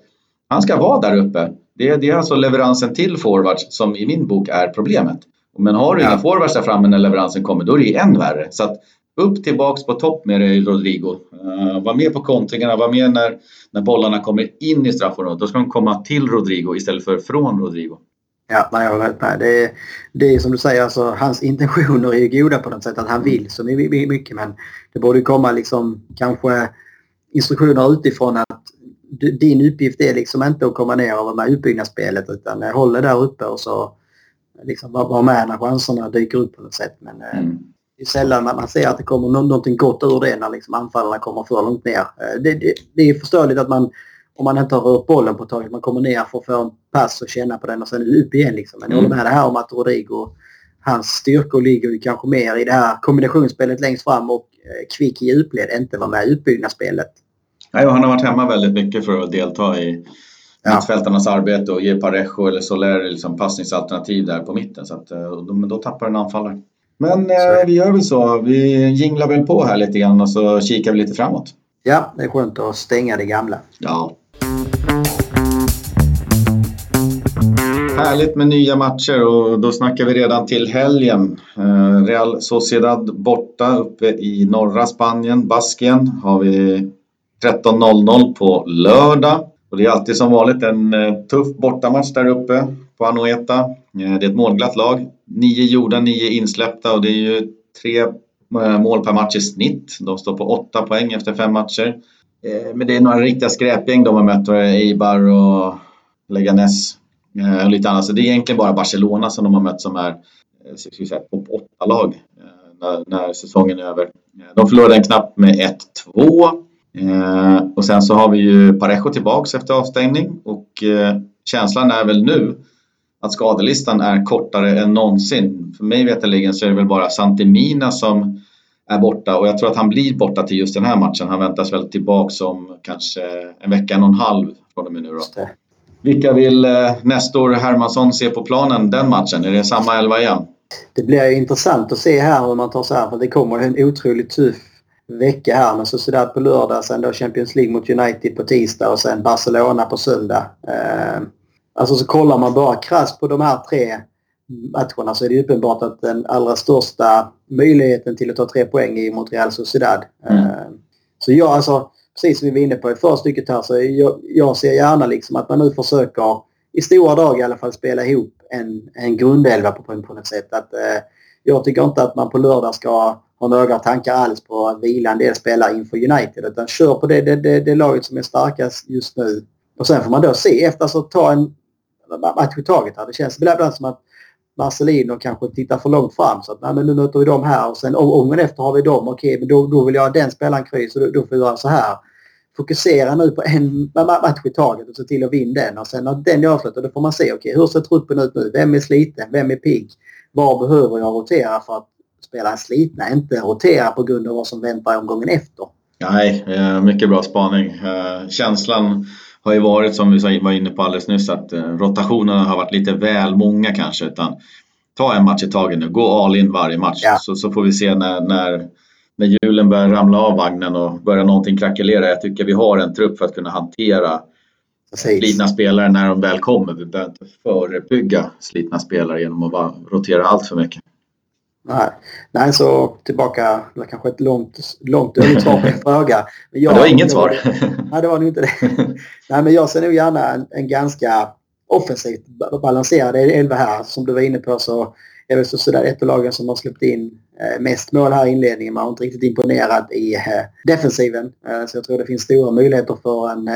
han ska vara där uppe. Det är, det är alltså leveransen till forwards som i min bok är problemet. Men har du ja. inga forwards där framme när leveransen kommer, då är det än värre. Så att upp tillbaks på topp med dig Rodrigo. Uh, var med på kontringarna, var med när, när bollarna kommer in i straffområdet. Då ska de komma till Rodrigo istället för från Rodrigo. Ja, nej, jag med. Det är, det är som du säger, alltså, hans intentioner är ju goda på något sätt. Att han vill så mycket. Men det borde komma liksom kanske instruktioner utifrån att din uppgift är liksom inte att komma ner och vara med i utbyggnadsspelet utan håll dig där uppe och så liksom vara med när chanserna dyker upp på något sätt. Men eh, mm. det är sällan man, ser att det kommer någonting gott ur det när liksom anfallarna kommer för långt ner. Eh, det, det, det är förståeligt att man om man inte har rört bollen på ett tag, man kommer ner för att få en pass och känna på den och sen upp igen. Liksom. Men jag håller mm. med det här om att Rodrigo, hans styrkor ligger ju kanske mer i det här kombinationsspelet längst fram och eh, kvick i djupled, inte vara med i utbyggnadsspelet. Nej, han har varit hemma väldigt mycket för att delta i ja. mittfältarnas arbete och ge Parejo eller Soler liksom passningsalternativ där på mitten. Så att, eh, då, då tappar en anfallare. Men eh, vi gör väl så. Vi jinglar väl på här lite grann och så kikar vi lite framåt. Ja, det är skönt att stänga det gamla. Ja. Härligt med nya matcher och då snackar vi redan till helgen. Eh, Real Sociedad borta uppe i norra Spanien, Baskien, har vi 13.00 på lördag. Och det är alltid som vanligt en eh, tuff bortamatch där uppe på Anoeta. Eh, det är ett målglatt lag. Nio gjorda, nio insläppta och det är ju tre eh, mål per match i snitt. De står på åtta poäng efter fem matcher. Men det är några riktiga skräpgäng de har mött. Eibar och Leganes och lite annat. Så det är egentligen bara Barcelona som de har mött som är topp åtta lag när, när säsongen är över. De förlorade en knapp med 1-2. Eh, och sen så har vi ju Parejo tillbaks efter avstängning och eh, känslan är väl nu att skadelistan är kortare än någonsin. För mig veterligen så är det väl bara Santemina som är borta och jag tror att han blir borta till just den här matchen. Han väntas väl tillbaks om kanske en vecka, en och en halv från och med nu då. Vilka vill eh, Nestor Hermansson se på planen den matchen? Är det samma elva igen? Det blir intressant att se här hur man tar sig här för det kommer en otroligt tuff vecka här med Sociedad på lördag, sen då Champions League mot United på tisdag och sen Barcelona på söndag. Eh, alltså så kollar man bara krasst på de här tre matcherna så är det uppenbart att den allra största möjligheten till att ta tre poäng är mot Real Sociedad. Mm. Eh, så jag alltså, precis som vi var inne på i förra stycket här, så jag, jag ser gärna liksom att man nu försöker i stora drag i alla fall spela ihop en, en grundelva på, på något sätt. Att, eh, jag tycker inte att man på lördag ska har några tankar alls på att vila en del spelare inför United. Utan kör på det, det, det, det laget som är starkast just nu. Och sen får man då se efter, alltså ta en match i taget här. Det känns ibland som att Marcelino kanske tittar för långt fram. Så att nej, men nu möter vi dem här och sen omgången efter har vi dem. Okej, men då, då vill jag ha den spelaren kryss och då, då får vi göra så här. Fokusera nu på en match i taget och se till att vinna den. Och sen när den är avslutad då får man se okej, hur ser truppen ut nu? Vem är sliten? Vem är pigg? Var behöver jag rotera för att spela slitna? Inte rotera på grund av vad som väntar omgången efter. Nej, eh, mycket bra spaning. Eh, känslan har ju varit som vi var inne på alldeles nyss att eh, rotationerna har varit lite väl många kanske. Utan ta en match i taget nu, gå all in varje match ja. så, så får vi se när, när, när hjulen börjar ramla av vagnen och börjar någonting krackelera. Jag tycker vi har en trupp för att kunna hantera Precis. slitna spelare när de väl kommer. Vi behöver inte förebygga slitna spelare genom att bara rotera allt för mycket. Nej, Nej så tillbaka, var kanske ett långt, långt svar på en fråga. Men jag, det var inget svar. Nej, det var nog inte det. Nej, men jag ser nog gärna en, en ganska offensivt balanserad elva här. Som du var inne på så är det sådär ett av lagen som har släppt in eh, mest mål här i inledningen. Man har inte riktigt imponerat i eh, defensiven. Eh, så jag tror det finns stora möjligheter för en,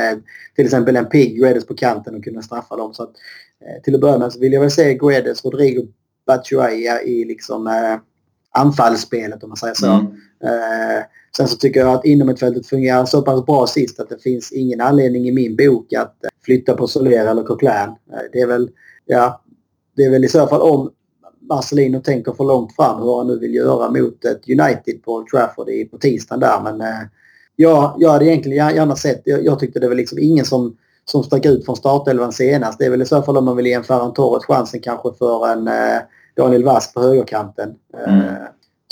till exempel en pigg Guedes på kanten att kunna straffa dem. Så att, till att börja med så vill jag väl se Guedes, Rodrigo Batshuayi i liksom, eh, anfallsspelet om man säger så. Mm. Eh, sen så tycker jag att inomhutfältet fungerar så pass bra sist att det finns ingen anledning i min bok att eh, flytta på Soler eller Coquelin. Eh, det är väl, ja, det är väl i så fall om Marcelino tänker för långt fram hur han nu vill göra mot ett United på Trafford i, på tisdagen där. Men eh, ja, jag hade egentligen gärna sett, jag, jag tyckte det var liksom ingen som som stack ut från startelvan senast. Det är väl i så fall om man vill ge en Ferran Torres chansen kanske för en eh, Daniel Wass på högerkanten. Mm. Eh,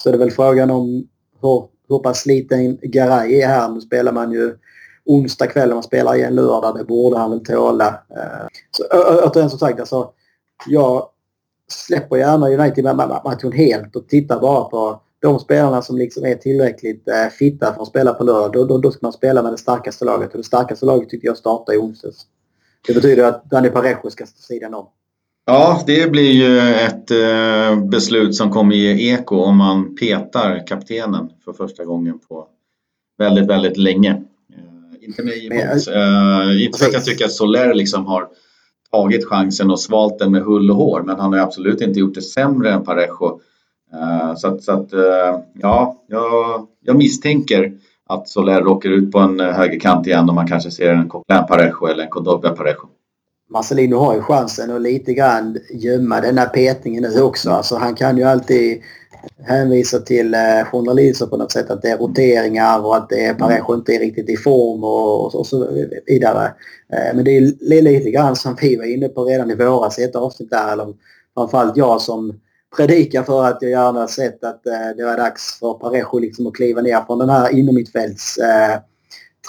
så det är väl frågan om hur, hur pass sliten Garay är här. Nu spelar man ju onsdag kväll och man spelar igen lördag. Det borde han väl tåla. Eh, så återigen som sagt, alltså, jag släpper gärna United-matchen helt och tittar bara på de spelarna som liksom är tillräckligt eh, fitta för att spela på lördag, då, då, då, ska man spela med det starkaste laget. Och det starkaste laget tycker jag startar i onsdags. Det betyder att Dani Parejo ska stå sidan om. Ja, det blir ju ett eh, beslut som kommer ge eko om man petar kaptenen för första gången på väldigt, väldigt länge. Eh, inte mig emot. Eh, inte för att jag tycker att Soler liksom har tagit chansen och svalt den med hull och hår, men han har absolut inte gjort det sämre än Parejo så att, så att ja, jag, jag misstänker att Soler åker ut på en högerkant igen och man kanske ser en Coquelin Parejo eller en Condogba Parejo. Marcelino har ju chansen att lite grann gömma den här petningen nu också. Alltså han kan ju alltid hänvisa till journalister på något sätt att det är roteringar och att det är Parejo inte är riktigt i form och, och så vidare. Men det är lite grann som vi var inne på redan i våras i ett avsnitt där, eller framförallt jag som predika för att jag gärna sett att eh, det var dags för Parejo liksom att kliva ner från den här innermittfälts eh,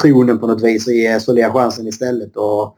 tronen på något vis och ge Solia chansen istället. Och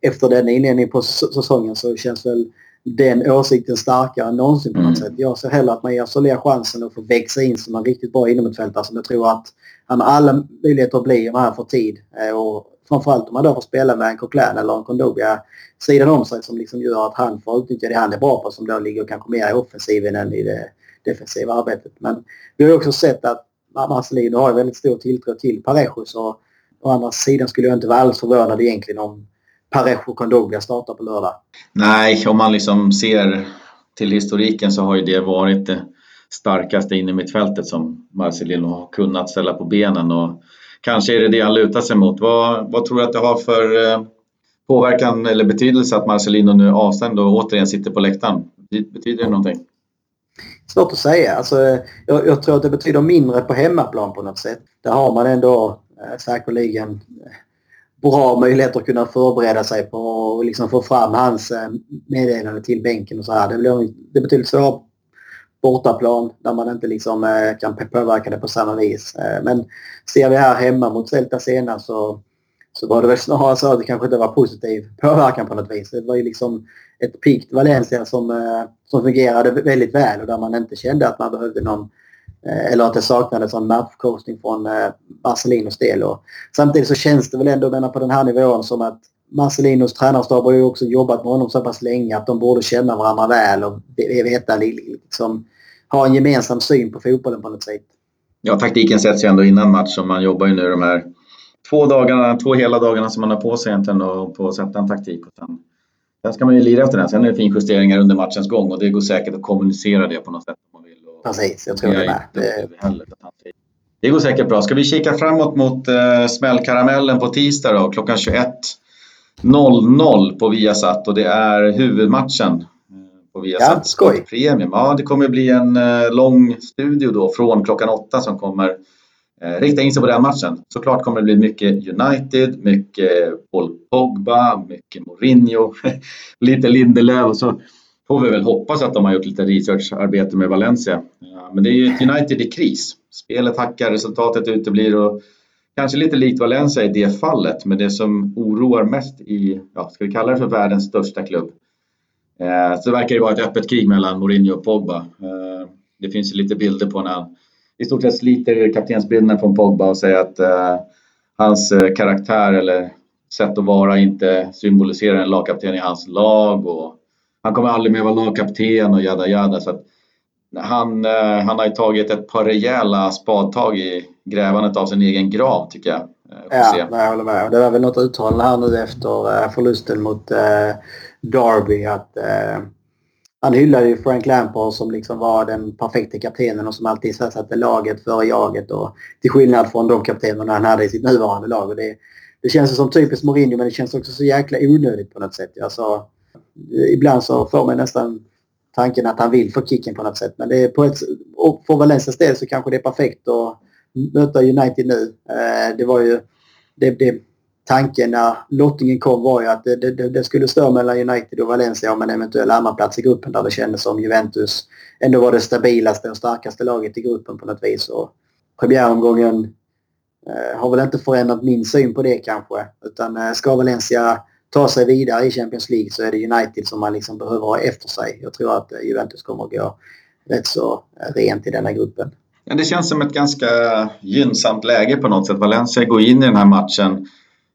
efter den inledningen på säsongen så känns väl den åsikten starkare än någonsin på något mm. sätt. Jag ser hellre att man ger Solia chansen att få växa in som en riktigt bra innermittfältare som jag tror att han har alla möjligheter att bli om han får tid. Eh, och framförallt om man då får spela med en Coquelin eller en Kondogbia sidan om sig som liksom gör att han får utnyttja det han är bra på som då ligger kanske mer i offensiven än i det defensiva arbetet. Men vi har också sett att Marcelino har väldigt stor tilltro till Parejo så å andra sidan skulle jag inte vara alls förvånad egentligen om Parejo Kondogbia startar på lördag. Nej, om man liksom ser till historiken så har ju det varit det starkaste inne i mittfältet som Marcelino har kunnat ställa på benen och kanske är det det han lutar sig mot. Vad, vad tror du att det har för eh, påverkan eller betydelse att Marcelino nu är avstängd och återigen sitter på läktaren? Betyder det någonting? Svårt att säga. Alltså, jag, jag, tror att det betyder mindre på hemmaplan på något sätt. Där har man ändå eh, säkerligen bra möjligheter att kunna förbereda sig på och liksom få fram hans eh, meddelande till bänken och så här. Det, blir, det betydligt svårare bortaplan där man inte liksom eh, kan påverka det på samma vis. Eh, men ser vi här hemma mot Celta senast så, så var det väl snarare så att det kanske inte var positiv påverkan på något vis. Det var ju liksom ett pikt Valencia som, som fungerade väldigt väl och där man inte kände att man behövde någon Eh, eller att det saknades en matchcoachning från eh, Marcelinos del. Och samtidigt så känns det väl ändå menar, på den här nivån som att Marcelinos tränarstab har ju också jobbat med honom så pass länge att de borde känna varandra väl och veta liksom, ha en gemensam syn på fotbollen på något sätt. ja, taktiken sätts ju ändå innan match och man jobbar ju nu de här två dagarna, två hela dagarna som man har på sig egentligen och på att sätta en taktik. Och sen, sen ska man ju lira efter den. Sen är det finjusteringar under matchens gång och det går säkert att kommunicera det på något sätt. Precis, jag tror det med. Det... det går säkert bra. Ska vi kika framåt mot uh, smällkaramellen på tisdag då, klockan 21.00 på Viasat och det är huvudmatchen på Viasat ja, skoj. Premium. Ja, det kommer bli en uh, lång studio då från klockan åtta som kommer Eh, rikta in sig på den matchen. Såklart kommer det bli mycket United, mycket Paul Pogba, mycket Mourinho, lite Lindelöf och så får vi väl hoppas att de har gjort lite researcharbete med Valencia. Men det är ju ett United i kris. Spelet hackar, resultatet uteblir och kanske lite likt Valencia i det fallet. Men det som oroar mest i, ja, ska vi kalla det för världens största klubb. Eh, så så verkar det vara ett öppet krig mellan Mourinho och Pogba. Eh, det finns ju lite bilder på när han i stort sett sliter kaptensbilden från Pogba och säger att eh, hans karaktär eller sätt att vara inte symboliserar en lagkapten i hans lag och han kommer aldrig mer vara lagkapten och jada jada. Så att han, eh, han har ju tagit ett par rejäla spadtag i grävandet av sin egen grav tycker jag. Eh, ja, jag håller med. Det var väl något uttalande här nu efter eh, förlusten mot eh, Derby att han hyllade ju Frank Lampard som liksom var den perfekta kaptenen och som alltid satte laget före jaget. Och till skillnad från de kaptenerna han hade i sitt nuvarande lag. Och det, det känns som typiskt Mourinho men det känns också så jäkla onödigt på något sätt. Alltså, ibland så får man nästan tanken att han vill få kicken på något sätt. Men det är på ett, och för Valencias del så kanske det är perfekt att möta United nu. Eh, det var ju det, det, tanken när lottningen kom var ju att det, det, det, skulle stå mellan United och Valencia om en eventuell andra plats i gruppen där det kändes som Juventus ändå var det stabilaste och starkaste laget i gruppen på något vis. Och premiäromgången eh, har väl inte förändrat min syn på det kanske. Utan eh, ska Valencia ta sig vidare i Champions League så är det United som man liksom behöver ha efter sig. Jag tror att eh, Juventus kommer att gå rätt så eh, rent i denna gruppen. Ja, det känns som ett ganska gynnsamt läge på något sätt. Valencia går in i den här matchen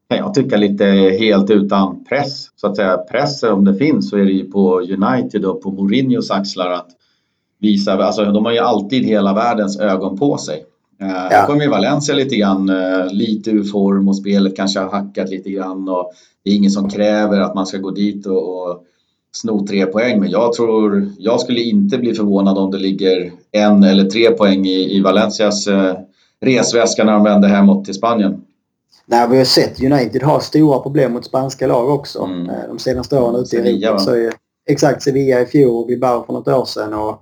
kan jag tycka lite helt utan press. Så att säga press om det finns så är det ju på United och på Mourinhos axlar att visa, alltså de har ju alltid hela världens ögon på sig. Eh, ja. Då kommer ju Valencia lite grann eh, lite ur form och spelet kanske har hackat lite grann och det är ingen som kräver att man ska gå dit och, och sno tre poäng. Men jag tror, jag skulle inte bli förvånad om det ligger en eller tre poäng i, i Valencias eh, resväska när de vänder hemåt till Spanien. Nej, vi har sett United ha stora problem mot spanska lag också mm. De senaste åren ute i Europa. Så är, exakt, Sevilla i fjol och Bilbao för något år sedan. Och,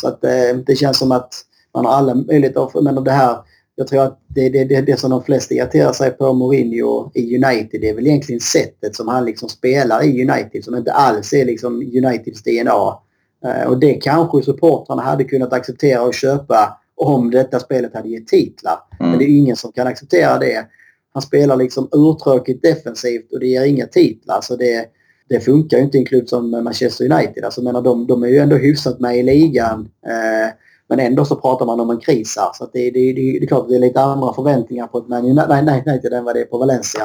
så att eh, det känns som att man har alla möjligheter. Men det här, jag tror att det, det, det, det som de flesta irriterar sig på Mourinho i United det är väl egentligen sättet som han liksom spelar i United som inte alls är liksom Uniteds DNA. Eh, och det kanske supportrarna hade kunnat acceptera och köpa om detta spelet hade gett titlar. Mm. Men det är ingen som kan acceptera det han spelar liksom urtråkigt defensivt och det ger inga titlar. Alltså det, det funkar ju inte i en klubb som Manchester United. Alltså, menar, de, de är ju ändå hyfsat med i ligan. Eh, men ändå så pratar man om en kris här. Så det, det, det, det, är klart att det är lite andra förväntningar på ett Man United än vad det är på Valencia.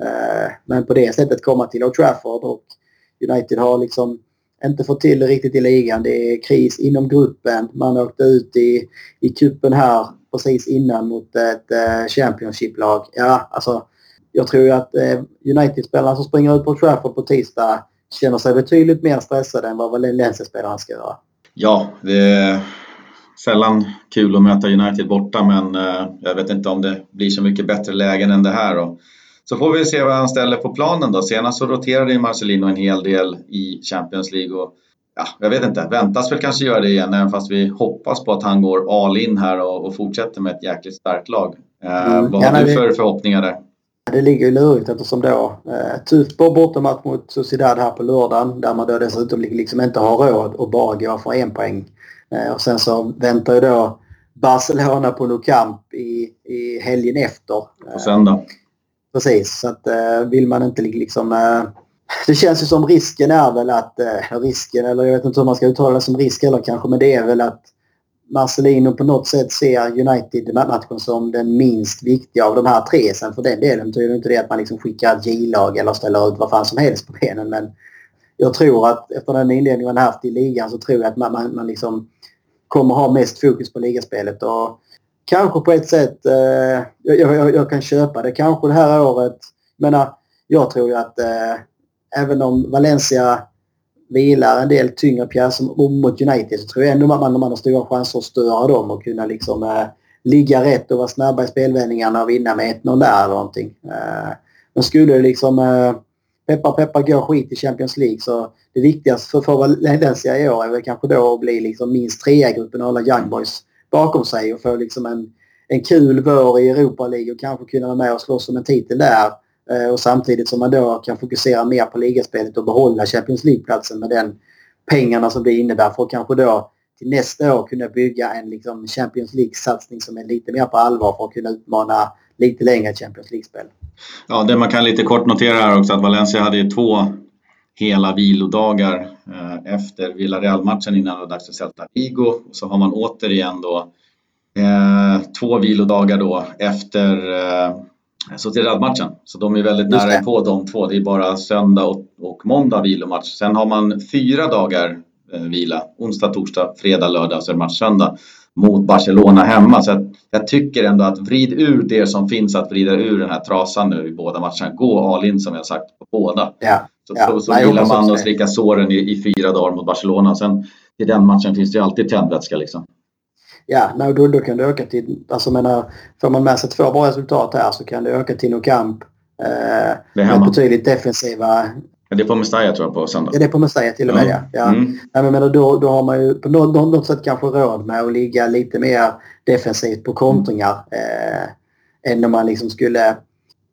Eh, men på det sättet komma till Old Trafford och United har liksom inte fått till det riktigt i ligan. Det är kris inom gruppen. Man åkte ut i, i kuppen här precis innan mot ett eh, Championship-lag. Ja, alltså, jag tror att eh, United-spelarna som springer ut på Trafford på tisdag känner sig betydligt mer stressade än vad Valencia-spelarna ska göra. Ja, det sällan kul att möta United borta men eh, jag vet inte om det blir så mycket bättre lägen än det här. Och så får vi se vad han ställer på planen då. Senast så roterade Marcelino en hel del i Champions League och ja, jag vet inte, väntas väl kanske göra det igen även fast vi hoppas på att han går all in här och, och fortsätter med ett jäkligt starkt lag. Eh, mm. Vad har du för det, förhoppningar där? Det ligger ju lurigt eftersom då eh, på bortamatch mot Sociedad här på lördagen där man då dessutom liksom inte har råd att bara gå för en poäng. Eh, och sen så väntar ju då Barcelona på Nou Camp i, i helgen efter. På söndag. Precis, så att eh, vill man inte liksom eh, det känns ju som risken är väl att, eh, risken eller jag vet inte hur man ska uttala det som risk eller kanske, men det är väl att Marcelino på något sätt ser United-matchen som den minst viktiga av de här tre. Sen för den delen betyder inte det att man liksom skickar ett J-lag eller ställer ut vad fan som helst på benen. Men jag tror att efter den inledningen man haft i ligan så tror jag att man, man, man liksom kommer ha mest fokus på ligaspelet. Och kanske på ett sätt, eh, jag, jag, jag, kan köpa det. Kanske det här året, menar, eh, jag tror ju att eh, även om Valencia vilar en del tyngre pjäser mot United så tror jag ändå att man, man har stora chanser att störa dem och kunna liksom eh, ligga rätt och vara snabba i spelvändningarna och vinna med 1-0 där eller någonting. Eh, men skulle det liksom eh, peppa peppa gå skit i Champions League så det viktigaste för, Valencia i år är väl kanske då att bli liksom minst trea i gruppen och hålla Young Boys bakom sig och få liksom en, en kul vår i Europa League och kanske kunna vara med och slåss om en titel där. Eh, och samtidigt som man då kan fokusera mer på ligaspelet och behålla Champions League-platsen med den pengarna som det innebär för att kanske då till nästa år kunna bygga en liksom Champions League-satsning som är lite mer på allvar för att kunna utmana lite längre Champions League-spel. Ja, det man kan lite kort notera här också att Valencia hade ju två hela vilodagar eh, efter Villarreal-matchen innan det var dags för Celta Vigo. Och så har man återigen då eh, två vilodagar då efter eh, Sociedad-matchen. Så de är väldigt nära på de två. Det är bara söndag och, och måndag vilomatch. Sen har man fyra dagar eh, vila. Onsdag, torsdag, fredag, lördag och så det match söndag mot Barcelona hemma. Så jag, jag tycker ändå att vrid ur det som finns att vrida ur den här trasan nu i båda matcherna. Gå all in som jag sagt på båda. Ja, så ja, så, så vilar man och slickar såren i, i, fyra dagar mot Barcelona. Sen i den matchen finns det ju alltid tändvätska liksom. Ja, nej, då, då kan det öka till, alltså menar, får man med sig två bra resultat här så kan det öka till Nokamp. Eh, med betydligt defensiva det är på Mestalla tror jag på söndag. Ja, det är på Mestalla till och med ja. ja. Mm. ja men då, då har man ju på något, något sätt kanske råd med att ligga lite mer defensivt på kontringar. Eh, än om man liksom skulle,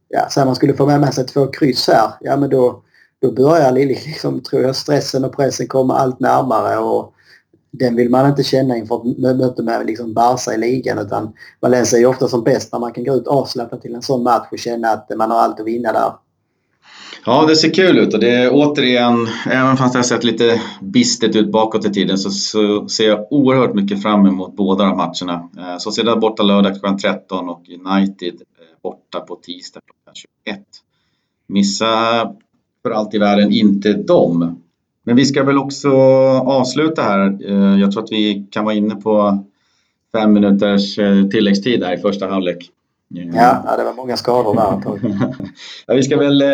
ja, så man skulle få med sig två kryss här. Ja men då, då börjar liksom, tror jag, stressen och pressen komma allt närmare och den vill man inte känna inför ett möte med liksom Barca i ligan utan Valencia är ju ofta som bäst när man kan gå ut avslappnat till en sån match och känna att man har allt att vinna där. Ja, det ser kul ut och det är återigen, även fast det har sett lite bistet ut bakåt i tiden så, så ser jag oerhört mycket fram emot båda de matcherna. Eh, så ser det borta lördag klockan 13 och United eh, borta på tisdag klockan 21. Missa för allt i världen inte dem. Men vi ska väl också avsluta här. Eh, jag tror att vi kan vara inne på fem minuters tilläggstid här i första halvlek. Ja, det var många skador där ja, Vi ska väl eh,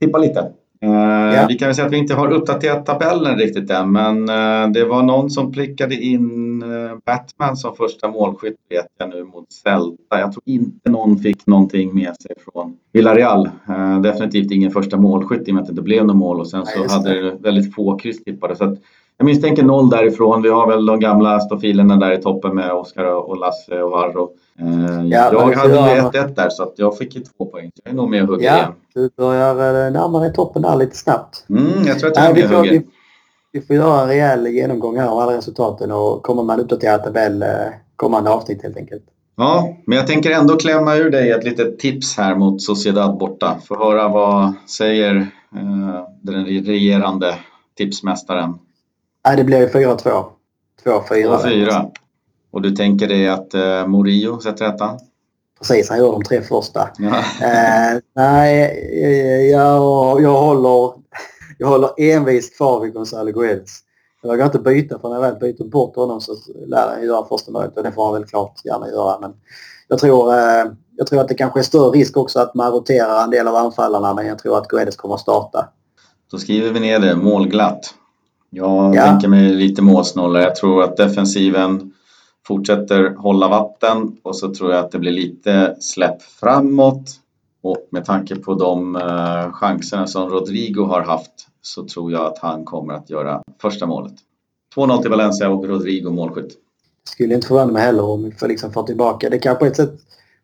tippa lite. Eh, ja. Vi kan väl säga att vi inte har uppdaterat tabellen riktigt än men eh, det var någon som prickade in eh, Batman som första målskytt vet jag nu mot Celta. Jag tror inte någon fick någonting med sig från Villarreal. Definitivt ingen första målskytt i och med att det inte blev något mål och sen så ja, hade det väldigt få kryss tippade. Så att, jag misstänker noll därifrån. Vi har väl de gamla stofilerna där i toppen med Oskar och Lasse och Varro. Eh, ja, jag hade ju 1-1 där så att jag fick ju två poäng. Jag är nog med och hugger ja, igen. Du börjar eh, närma dig toppen där lite snabbt. Mm, jag tror att jag är med och hugger. Vi, vi får göra en rejäl genomgång här av alla resultaten och komma med en uppdaterad tabell eh, kommande avsnitt helt enkelt. Ja, men jag tänker ändå klämma ur dig ett litet tips här mot Sociedad borta. Få höra vad säger eh, den regerande tipsmästaren Nej, det blir 4-2. 2-4. 4 Och du tänker dig att eh, Morio sätter ettan? Precis, han gör de tre första. Ja. eh, nej, eh, jag, jag, håller, jag håller envist kvar vid Gonzalo Guedes. Jag vågar inte byta för när jag väl byter bort honom så lär han göra första målet och det får han väl klart gärna göra. Men jag tror, eh, jag tror att det kanske är större risk också att man roterar en del av anfallarna men jag tror att Guedes kommer att starta. Då skriver vi ner det, målglatt. Jag ja. tänker mig lite målsnålare. Jag tror att defensiven fortsätter hålla vatten och så tror jag att det blir lite släpp framåt. Och med tanke på de uh, chanserna som Rodrigo har haft så tror jag att han kommer att göra första målet. 2-0 till Valencia och Rodrigo målskytt. Skulle inte förvåna mig heller om vi får liksom få tillbaka. Det kan på ett sätt,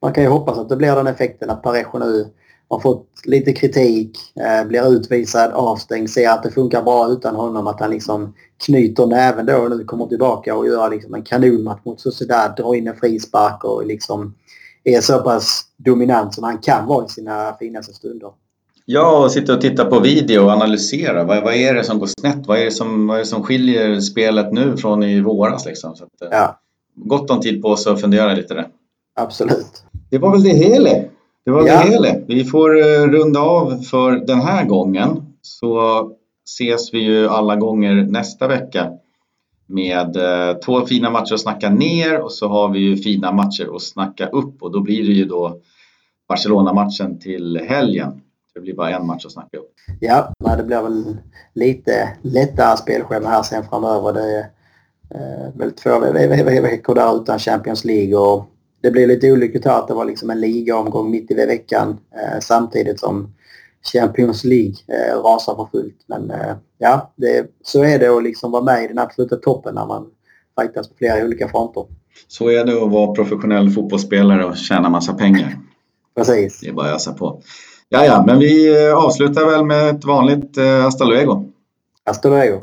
man kan ju hoppas att det blir den effekten att Parejo nu har fått lite kritik, eh, blir utvisad, avstängd, ser att det funkar bra utan honom. Att han liksom knyter näven då och nu kommer tillbaka och gör liksom en kanonmatch mot Sociedad, drar in en frispark och liksom är så pass dominant som han kan vara i sina finaste stunder. Ja, och sitta och titta på video och analysera. Vad, vad är det som går snett? Vad är, det som, vad är det som skiljer spelet nu från i våras? Liksom? Så att, eh, ja. Gott om tid på sig att fundera lite där. Absolut. Det var väl det hela. Det var ja. det. Vi får eh, runda av för den här gången. Så ses vi ju alla gånger nästa vecka. med eh, två fina matcher att snacka ner och så har vi ju fina matcher att snacka upp och då blir det ju då Barcelona-matchen till helgen. Det blir bara en match att snacka upp. Ja, det blir väl lite lättare spelschema här sen framöver. Det är eh, väl två veckor där utan Champions League och det blir lite olyckligt här att det var liksom en ligaomgång mitt i veckan eh, samtidigt som Champions League eh, rasar för fullt. Men eh, ja, det, så är det att liksom vara med i den absoluta toppen när man fightas på flera olika fronter. Så är det att vara professionell fotbollsspelare och tjäna massa pengar. Precis. Det är bara att ösa på. Ja, ja, men vi eh, avslutar väl med ett vanligt eh, hasta luego. Hasta luego.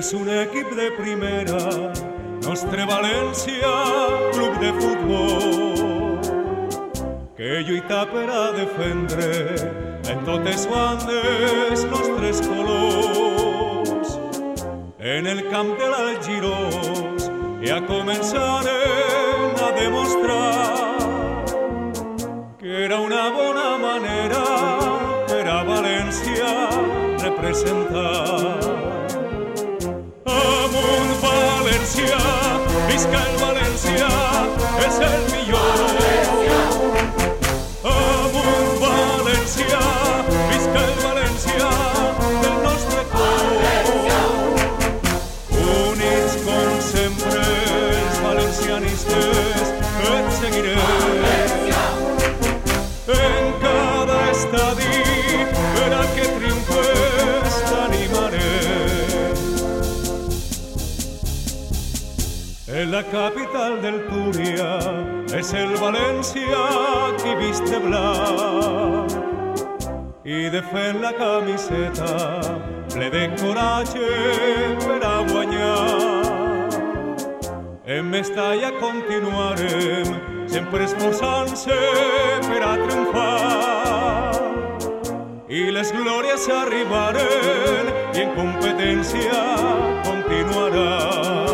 Es un equip de primera, Nostre València, club de futbol, que lluita per a defendre. En totes bandes nostres colors. En el camp de l'Algirós ja començarem a demostrar que era una bona manera per a representar Valencia, visca el Valencia, es el millor. Amunt València, capital del Túria es el Valencia qui viste blanc i de la camiseta ple de coratge per a guanyar. En Mestalla continuarem sempre esforçant-se per a triomfar i les glòries arribaren i en competència continuarà.